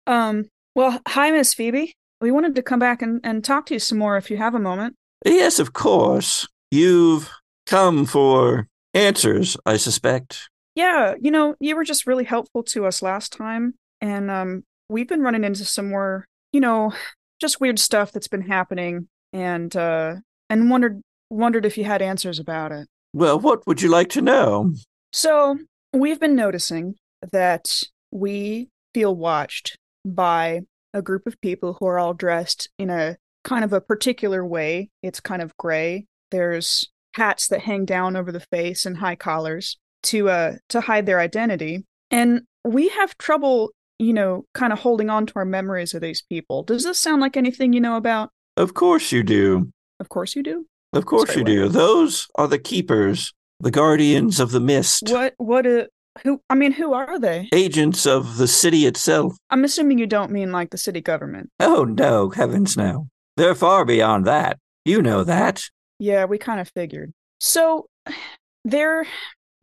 Um. Well, hi, Miss Phoebe. We wanted to come back and, and talk to you some more if you have a moment. Yes, of course. You've come for answers, I suspect. Yeah, you know, you were just really helpful to us last time, and um, we've been running into some more, you know, just weird stuff that's been happening, and uh, and wondered wondered if you had answers about it. Well, what would you like to know? So we've been noticing that we feel watched by a group of people who are all dressed in a kind of a particular way. It's kind of gray. There's hats that hang down over the face and high collars to uh to hide their identity. And we have trouble, you know, kind of holding on to our memories of these people. Does this sound like anything you know about? Of course you do. Of course you do. Of course you do. Those are the keepers, the guardians of the mist, What what uh who I mean, who are they? agents of the city itself. I'm assuming you don't mean like the city government. Oh, no, heavens no. They're far beyond that. You know that. Yeah, we kind of figured. So <sighs> they're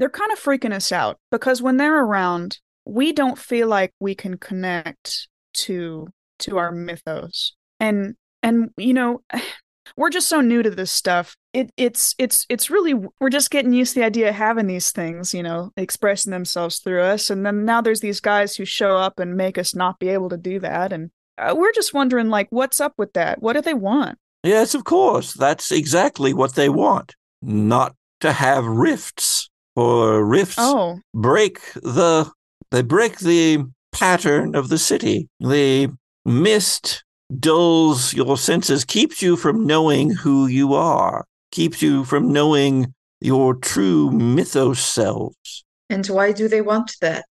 they're kind of freaking us out because when they're around, we don't feel like we can connect to to our mythos. And and you know, <sighs> we're just so new to this stuff. It it's it's it's really we're just getting used to the idea of having these things, you know, expressing themselves through us and then now there's these guys who show up and make us not be able to do that and uh, we're just wondering like what's up with that? What do they want? Yes, of course. That's exactly what they want. Not to have rifts, or rifts Oh, break the they break the pattern of the city. The mist dulls your senses, keeps you from knowing who you are, keeps you from knowing your true mythos selves. And why do they want that?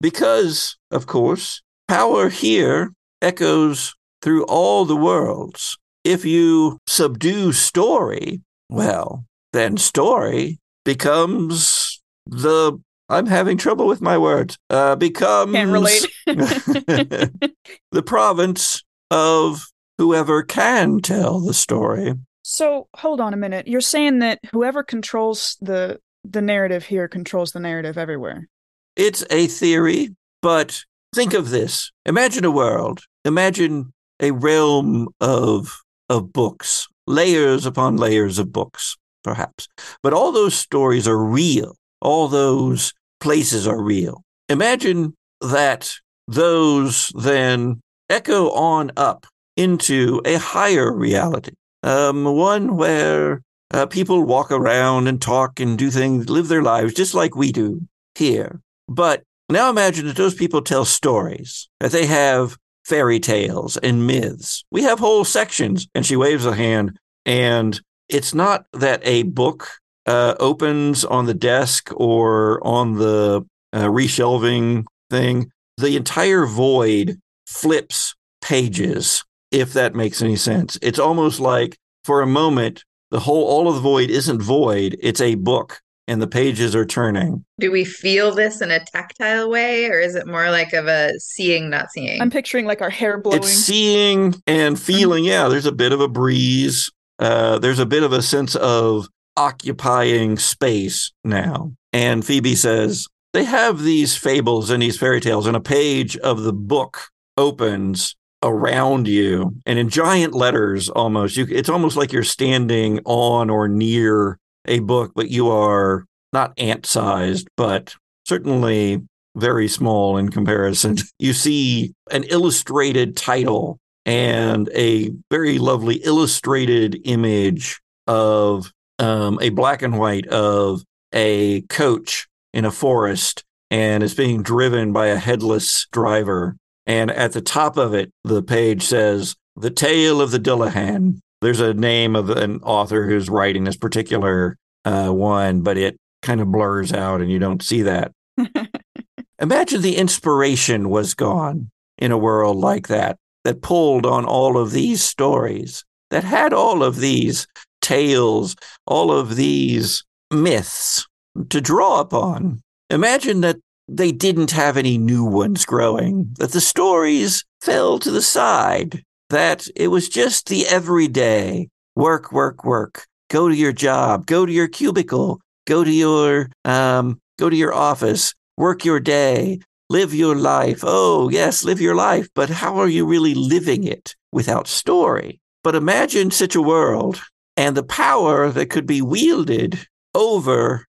Because, of course, power here echoes through all the worlds. If you subdue story, well, then story becomes the. I'm having trouble with my words. Uh, becomes can't relate. <laughs> the province of whoever can tell the story. So hold on a minute. You're saying that whoever controls the the narrative here controls the narrative everywhere. It's a theory, but think of this. Imagine a world. Imagine a realm of of books, layers upon layers of books, perhaps. But all those stories are real. All those places are real. Imagine that those then echo on up into a higher reality, um, one where uh, people walk around and talk and do things, live their lives just like we do here. But now imagine that those people tell stories, that they have fairy tales and myths. We have whole sections. And she waves a hand, and it's not that a book uh, opens on the desk or on the uh, reshelving thing. The entire void flips pages, if that makes any sense. It's almost like for a moment, The whole all of the void isn't void, it's a book and the pages are turning. Do we feel this in a tactile way, or is it more like of a seeing, not seeing? I'm picturing like our hair blowing. It's seeing and feeling. Yeah, there's a bit of a breeze. Uh, there's a bit of a sense of occupying space now. And Phoebe says, they have these fables and these fairy tales, and a page of the book opens around you and in giant letters almost you it's almost like you're standing on or near a book but you are not ant sized but certainly very small in comparison <laughs> you see an illustrated title and a very lovely illustrated image of um, a black and white of a coach in a forest and is being driven by a headless driver and at the top of it, the page says, The Tale of the Dullahan. There's a name of an author who's writing this particular uh, one, but it kind of blurs out and you don't see that. <laughs> Imagine the inspiration was gone in a world like that, that pulled on all of these stories, that had all of these tales, all of these myths to draw upon. Imagine that they didn't have any new ones growing, that the stories fell to the side, that it was just the everyday work, work, work. Go to your job, go to your cubicle, go to your um, go to your office, work your day, live your life. Oh, yes, live your life, but how are you really living it without story? But imagine such a world and the power that could be wielded over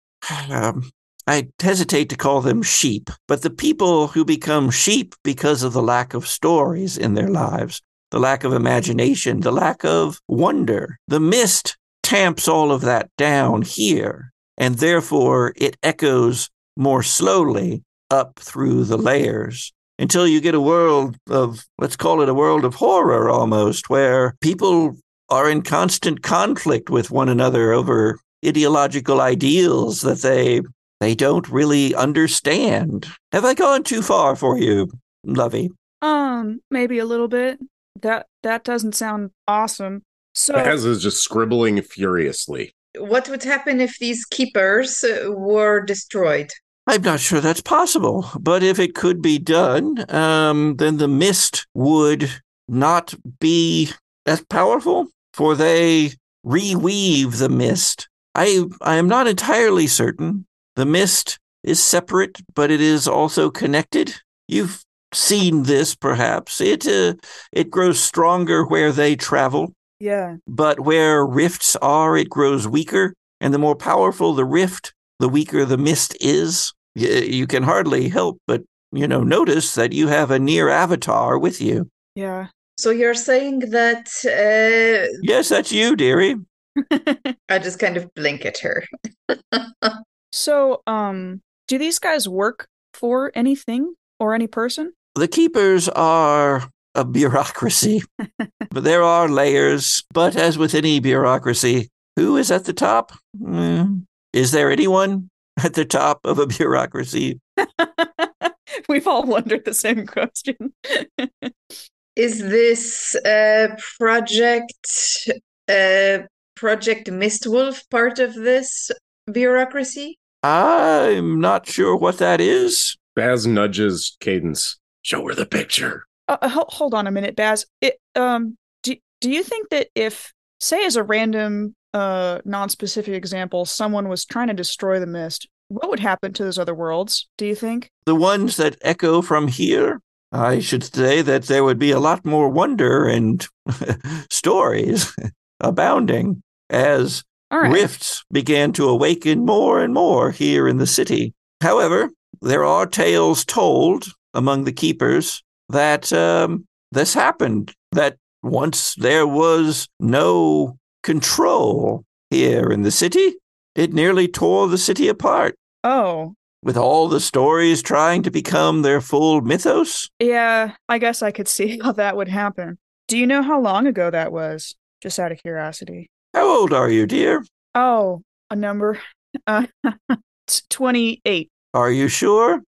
um, I hesitate to call them sheep, but the people who become sheep because of the lack of stories in their lives, the lack of imagination, the lack of wonder. The mist tamps all of that down here, and therefore it echoes more slowly up through the layers until you get a world of, let's call it a world of horror almost, where people are in constant conflict with one another over ideological ideals that they they don't really understand. Have I gone too far for you, Lovey? Um, maybe a little bit. That that doesn't sound awesome. So Baz is just scribbling furiously. What would happen if these keepers uh, were destroyed? I'm not sure that's possible, but if it could be done, um, then the mist would not be as powerful, for they reweave the mist. I I am not entirely certain, the mist is separate, but it is also connected. You've seen this, perhaps. It uh, it grows stronger where they travel, yeah, but where rifts are, it grows weaker. And the more powerful the rift, the weaker the mist is. You can hardly help but you know notice that you have a near avatar with you. yeah. So you're saying that uh, Yes, that's you, dearie. <laughs> I just kind of blink at her. <laughs> so, um, do these guys work for anything or any person? The keepers are a bureaucracy, <laughs> but there are layers. But as with any bureaucracy, who is at the top? Mm, Is there anyone at the top of a bureaucracy? We've all wondered the same question. Is this uh, project uh, Project Mistwolf part of this bureaucracy? I'm not sure what that is. Baz nudges Cadence. Show her the picture. uh, uh, ho- hold on a minute, Baz. It, um, do do you think that if, say, as a random, uh, non-specific example, someone was trying to destroy the mist, what would happen to those other worlds? Do you think? The ones that echo from here, I should say that there would be a lot more wonder and <laughs> stories abounding as right. rifts began to awaken more and more here in the city. However, there are tales told among the keepers that um, this happened, that once there was no control here in the city, it nearly tore the city apart. Oh, With all the stories trying to become their full mythos, yeah. I guess I could see <laughs> how that would happen. Do you know how long ago that was? Just out of curiosity. how old are you, dear? Oh, a number. <laughs> Uh, 28. Are you sure?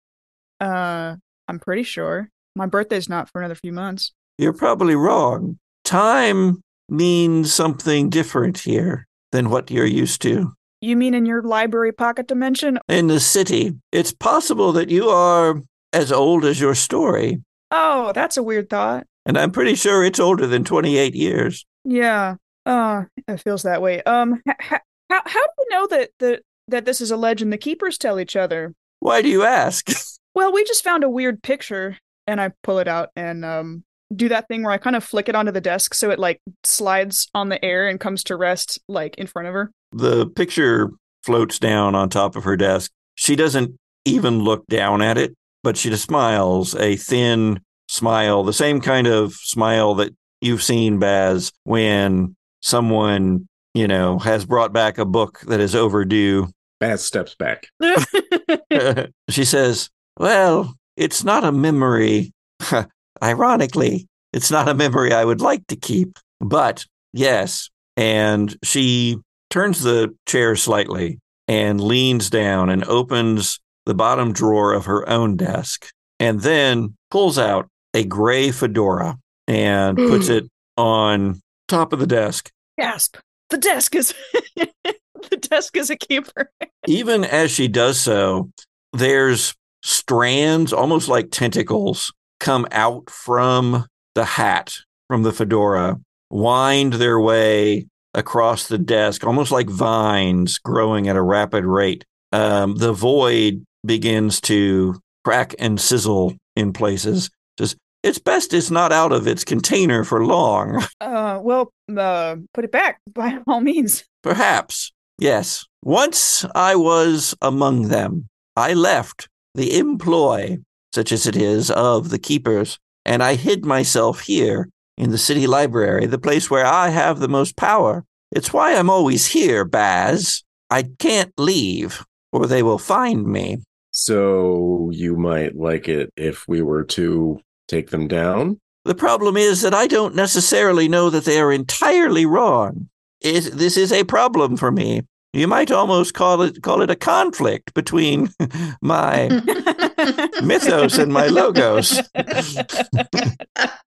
Uh, I'm pretty sure. My birthday's not for another few months. You're probably wrong. Time means something different here. than what you're used to. You mean in your library pocket dimension? In the city, it's possible that you are as old as your story, Oh, that's a weird thought. and I'm pretty sure it's older than 28 years. Yeah. Uh, it feels that way. Um, h- h- how how do we know that that that this is a legend the keepers tell each other? Why do you ask? <laughs> Well, we just found a weird picture, and I pull it out and um do that thing where I kind of flick it onto the desk so it like slides on the air and comes to rest like in front of her. The picture floats down on top of her desk. She doesn't even look down at it, but she just smiles a thin smile, the same kind of smile that you've seen, Baz, when someone, you know, has brought back a book that is overdue. Baz steps back. <laughs> <laughs> she says, Well, it's not a memory. <laughs> Ironically, it's not a memory I would like to keep, but yes. And she turns the chair slightly and leans down and opens the bottom drawer of her own desk and then pulls out a gray fedora and puts mm. it on top of the desk. Gasp! The desk is <laughs> the desk is a keeper. even as she does so, there's strands, almost like tentacles, come out from the hat, from the fedora, wind their way across the desk, almost like vines growing at a rapid rate. Um, the void begins to crack and sizzle in places. Just, it's best it's not out of its container for long. <laughs> Uh, well, uh, put it back <laughs> by all means. Perhaps, yes. Once I was among them. I left the employ, such as it is, of the keepers, and I hid myself here in the city library, the place where I have the most power. It's why I'm always here, Baz. I can't leave, or they will find me. So you might like it if we were to take them down. The problem is that I don't necessarily know that they are entirely wrong. It, this is a problem for me. You might almost call it call it a conflict between <laughs> my <laughs> mythos and my logos. <laughs>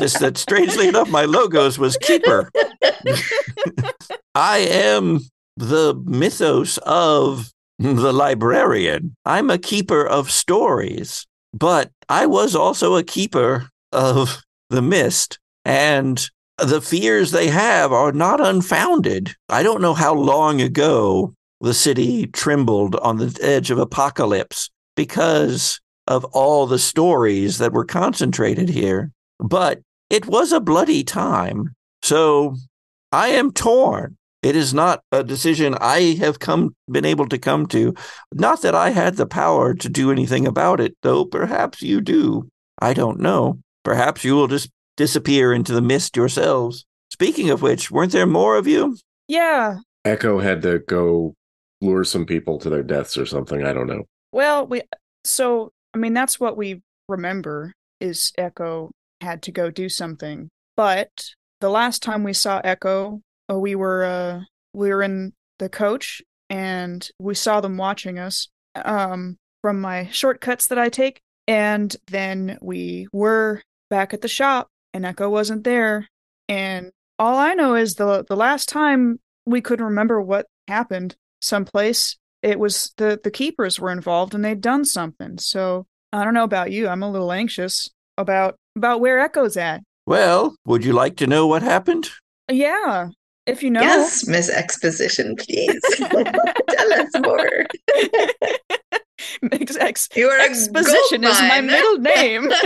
Just that strangely enough, my logos was keeper. I am the mythos of the librarian. I'm a keeper of stories, but I was also a keeper of the mist. And the fears they have are not unfounded. I don't know how long ago the city trembled on the edge of apocalypse because of all the stories that were concentrated here. But it was a bloody time. So I am torn. It is not a decision I have come been able to come to. Not that I had the power to do anything about it, though perhaps you do. I don't know. Perhaps you will just disappear into the mist yourselves. Speaking of which, weren't there more of you? Yeah. Echo had to go lure some people to their deaths or something. I don't know. Well, we so I mean that's what we remember is Echo had to go do something. But the last time we saw Echo, uh, we were uh we were in the coach and we saw them watching us um from my shortcuts that I take and then we were back at the shop and Echo wasn't there and all I know is the the last time we couldn't remember what happened someplace it was the the keepers were involved and they'd done something. So I don't know about you. I'm a little anxious about about where Echo's at. Well, would you like to know what happened? Yeah, if you know. Yes, Miss Exposition, please. <laughs> Tell us more. Ex- ex- You are a exposition is my middle name. <laughs>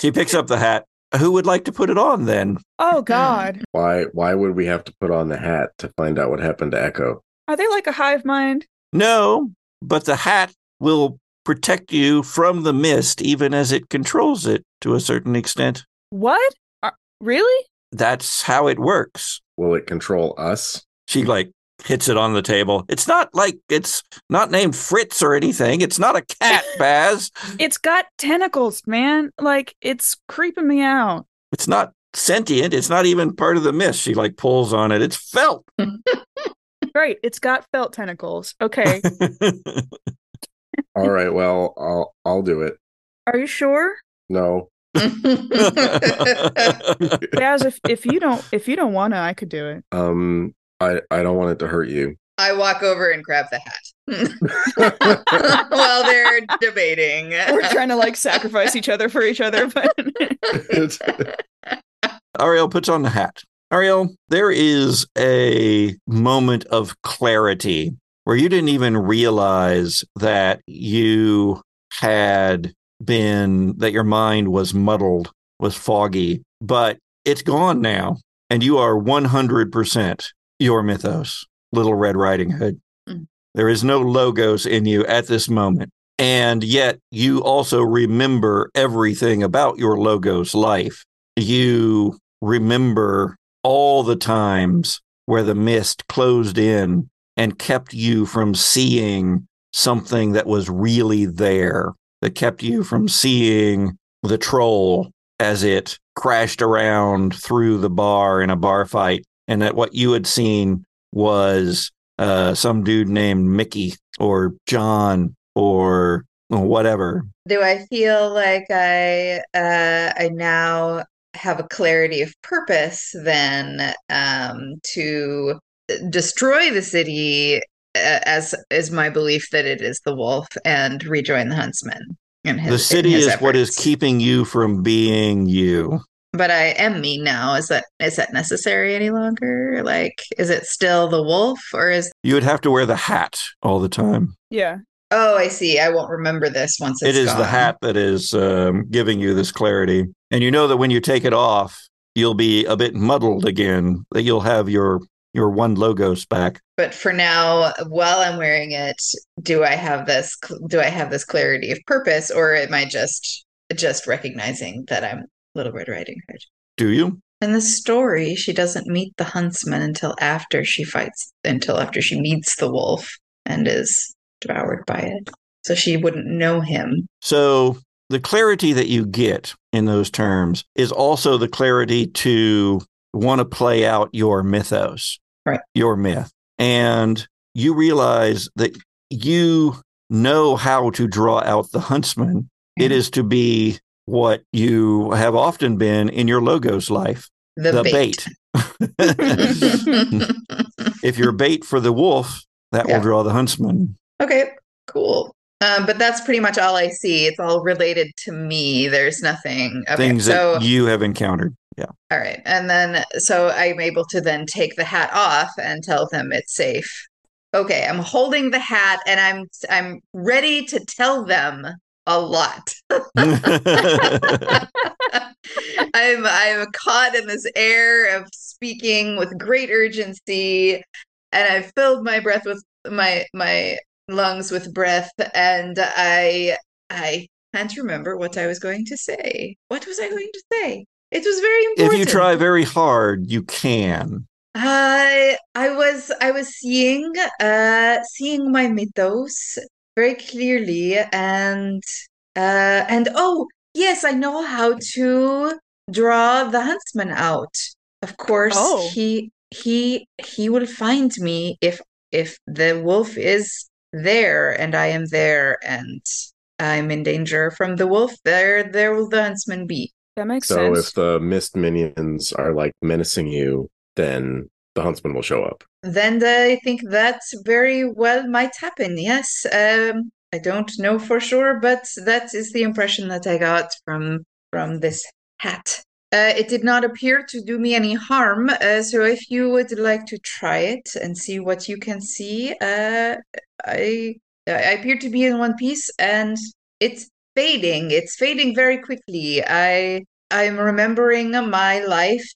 She picks up the hat. Who would like to put it on then? oh hmm. God, Why why would we have to put on the hat to find out what happened to Echo? are they like a hive mind? No, but the hat will protect you from the mist even as it controls it to a certain extent. What? Are, really? That's how it works. Will it control us? She like hits it on the table. It's not like it's not named Fritz or anything. It's not a cat, <laughs> Baz. It's got tentacles, man. Like it's creeping me out. It's not sentient. It's not even part of the mist. She like pulls on it. It's felt. <laughs> right. it's got felt tentacles. Okay, <laughs> All right, well, I'll I'll do it. are you sure? No. <laughs> Baz, if if you don't if you don't wanna, I could do it. Um I, I don't want it to hurt you. I walk over and grab the hat <laughs> while they're debating. We're trying to like sacrifice each other for each other, but <laughs> Arielle puts on the hat. Arielle, there is a moment of clarity where you didn't even realize that you had been, that your mind was muddled, was foggy, but it's gone now. And you are 100% your mythos, Little Red Riding Hood. Mm. There is no logos in you at this moment. And yet you also remember everything about your logos life. You remember all the times where the mist closed in and kept you from seeing something that was really there, that kept you from seeing the troll as it crashed around through the bar in a bar fight, and that what you had seen was uh, some dude named Mickey or John or whatever. Do I feel like I uh, I now have a clarity of purpose then um, to destroy the city uh, as is my belief that it is the wolf and rejoin the huntsman and his, the city his is what is keeping you from being you. but I am me now. Is that is that necessary any longer? Like, is it still the wolf or is? You would have to wear the hat all the time. yeah. Oh, I see. I won't remember this once it's It is the hat that is um, giving you this clarity. And you know that when you take it off, you'll be a bit muddled again, that you'll have your your one logos back. But for now, while I'm wearing it, do I have this? Do I have this clarity of purpose, or am I just just recognizing that I'm Little Red Riding Hood? Do you? In the story, she doesn't meet the huntsman until after she fights, until after she meets the wolf and is devoured by it. So she wouldn't know him. So the clarity that you get in those terms is also the clarity to want to play out your mythos, Right. Your myth. And you realize that you know how to draw out the huntsman. It Yeah. is to be what you have often been in your logos life The, the bait. bait. <laughs> if you're bait for the wolf, that Yeah. will draw the huntsman. okay, cool. Um, but that's pretty much all I see. It's all related to me. There's nothing. Okay, Things so that you have encountered. Yeah. all right, and then so I'm able to then take the hat off and tell them it's safe. Okay, I'm holding the hat and I'm I'm ready to tell them a lot. <laughs> I'm I'm caught in this air of speaking with great urgency, and I've filled my breath with my my lungs with breath, and I I can't remember what I was going to say. What was I going to say? It was very important. if you try very hard, you can. I I was I was seeing uh seeing my mythos very clearly and uh and oh yes I know how to draw the huntsman out. Of course Oh. he he he will find me if if the wolf is there and I am there and I'm in danger from the wolf there there will the huntsman be. That makes So sense. if the mist minions are like menacing you, then the huntsman will show up. Then I think that very well might happen. Yes. Um, I don't know for sure, but that is the impression that I got from from this hat. Uh, it did not appear to do me any harm. Uh, so if you would like to try it and see what you can see, uh, I I appear to be in one piece, and it's fading. It's fading very quickly. I I'm remembering my life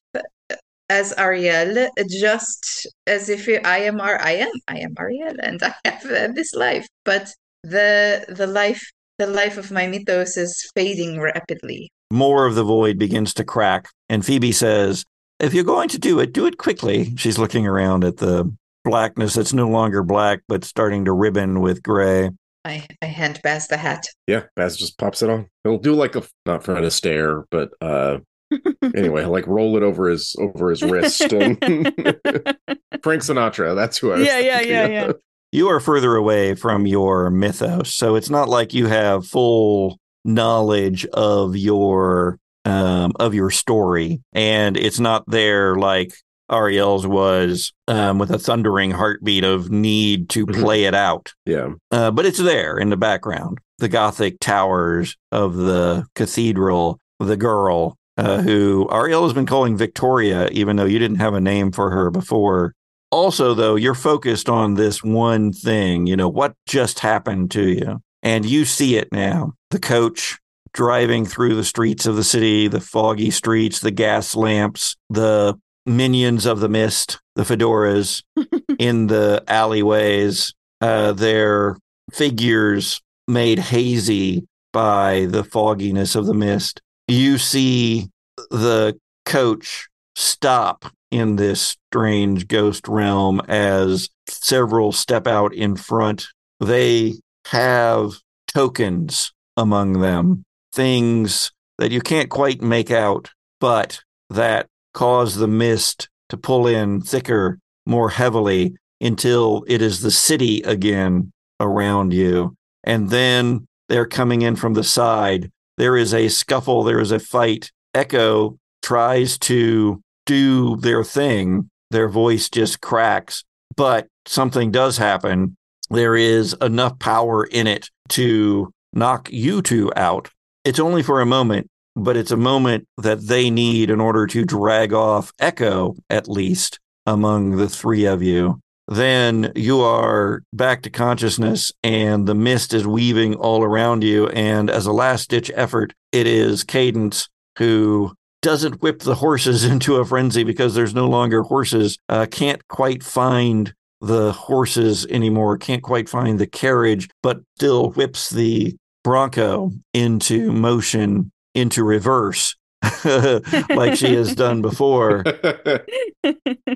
as Arielle, just as if I am Ar I am I am Arielle, and I have this life. But the the life the life of my mythos is fading rapidly. More of the void begins to crack. And Phoebe says, If you're going to do it, do it quickly. She's looking around at the blackness that's no longer black, but starting to ribbon with gray. I I hand Baz the hat. Yeah, Baz just pops it on. He'll do like a not Fred Astaire, but uh <laughs> anyway, he'll like roll it over his over his wrist and <laughs> Frank Sinatra. That's who I was Yeah, yeah, thinking yeah, of. yeah. You are further away from your mythos. So it's not like you have full knowledge of your um of your story and it's not there like Arielle's was um, with a thundering heartbeat of need to Mhm. play it out. Yeah. Uh, but it's there in the background. The Gothic towers of the cathedral, the girl uh, who Arielle has been calling Victoria, even though you didn't have a name for her before. Also, though, you're focused on this one thing, you know, what just happened to you? And you see it now. The coach driving through the streets of the city, the foggy streets, the gas lamps, the minions of the mist, the fedoras <laughs> in the alleyways, uh, their figures made hazy by the fogginess of the mist. You see the coach stop in this strange ghost realm as several step out in front. They have tokens among them, things that you can't quite make out, but that cause the mist to pull in thicker, more heavily until it is the city again around you. And then they're coming in from the side. There is a scuffle, there is a fight. Echo tries to do their thing. Their voice just cracks, but something does happen. There is enough power in it to knock you two out. It's only for a moment, but it's a moment that they need in order to drag off Echo, at least among the three of you. Then you are back to consciousness, and the mist is weaving all around you. And as a last ditch effort, it is Cadence who doesn't whip the horses <laughs> into a frenzy because there's no longer horses, uh, can't quite find the horses anymore, can't quite find the carriage, but still whips the Bronco into motion, into reverse, <laughs> like she has done before,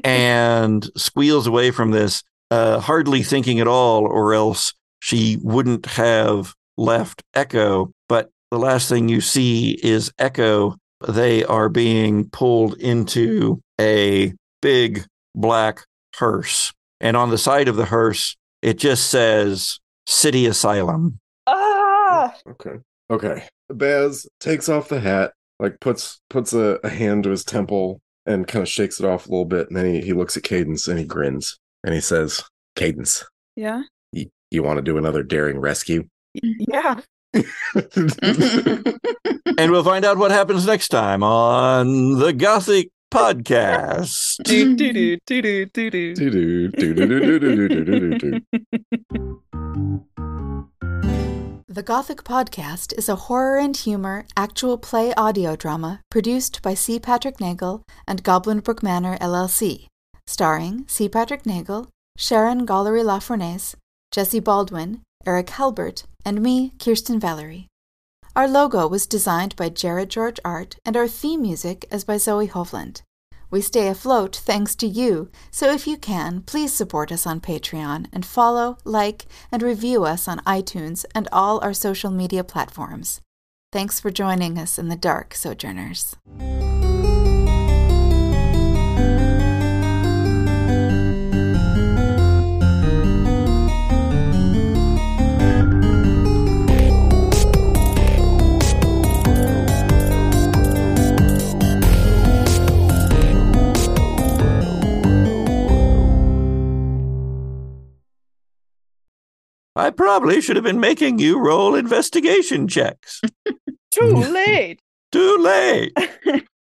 and squeals away from this, uh, hardly thinking at all, or else she wouldn't have left Echo. But the last thing you see is Echo. They are being pulled into a big black hearse. And on the side of the hearse, it just says City Asylum. Ah! okay. Okay. Baz takes off the hat, like puts puts a, a hand to his temple and kind of shakes it off a little bit, and then he, he looks at Cadence and he grins and he says, Cadence, Yeah. you, you want to do another daring rescue? Yeah. And we'll find out what happens next time on the Gothic Podcast. The Gothic Podcast is a horror and humor actual play audio drama produced by C. Patrick Neagle and Goblin Brook Manor LLC, starring C. Patrick Neagle, Sharon Gollery LaFournese, Jesse Baldwin, Erik Halbert, and me, Kirstin Valerie. Our logo was designed by Jared George Art, and our theme music is by Zoe Hovland. We stay afloat thanks to you, so if you can, please support us on Patreon and follow, like, and review us on iTunes and all our social media platforms. Thanks for joining us in the dark, Sojourners. I probably should have been making you roll investigation checks. <laughs> Too <laughs> late. Too late. <laughs>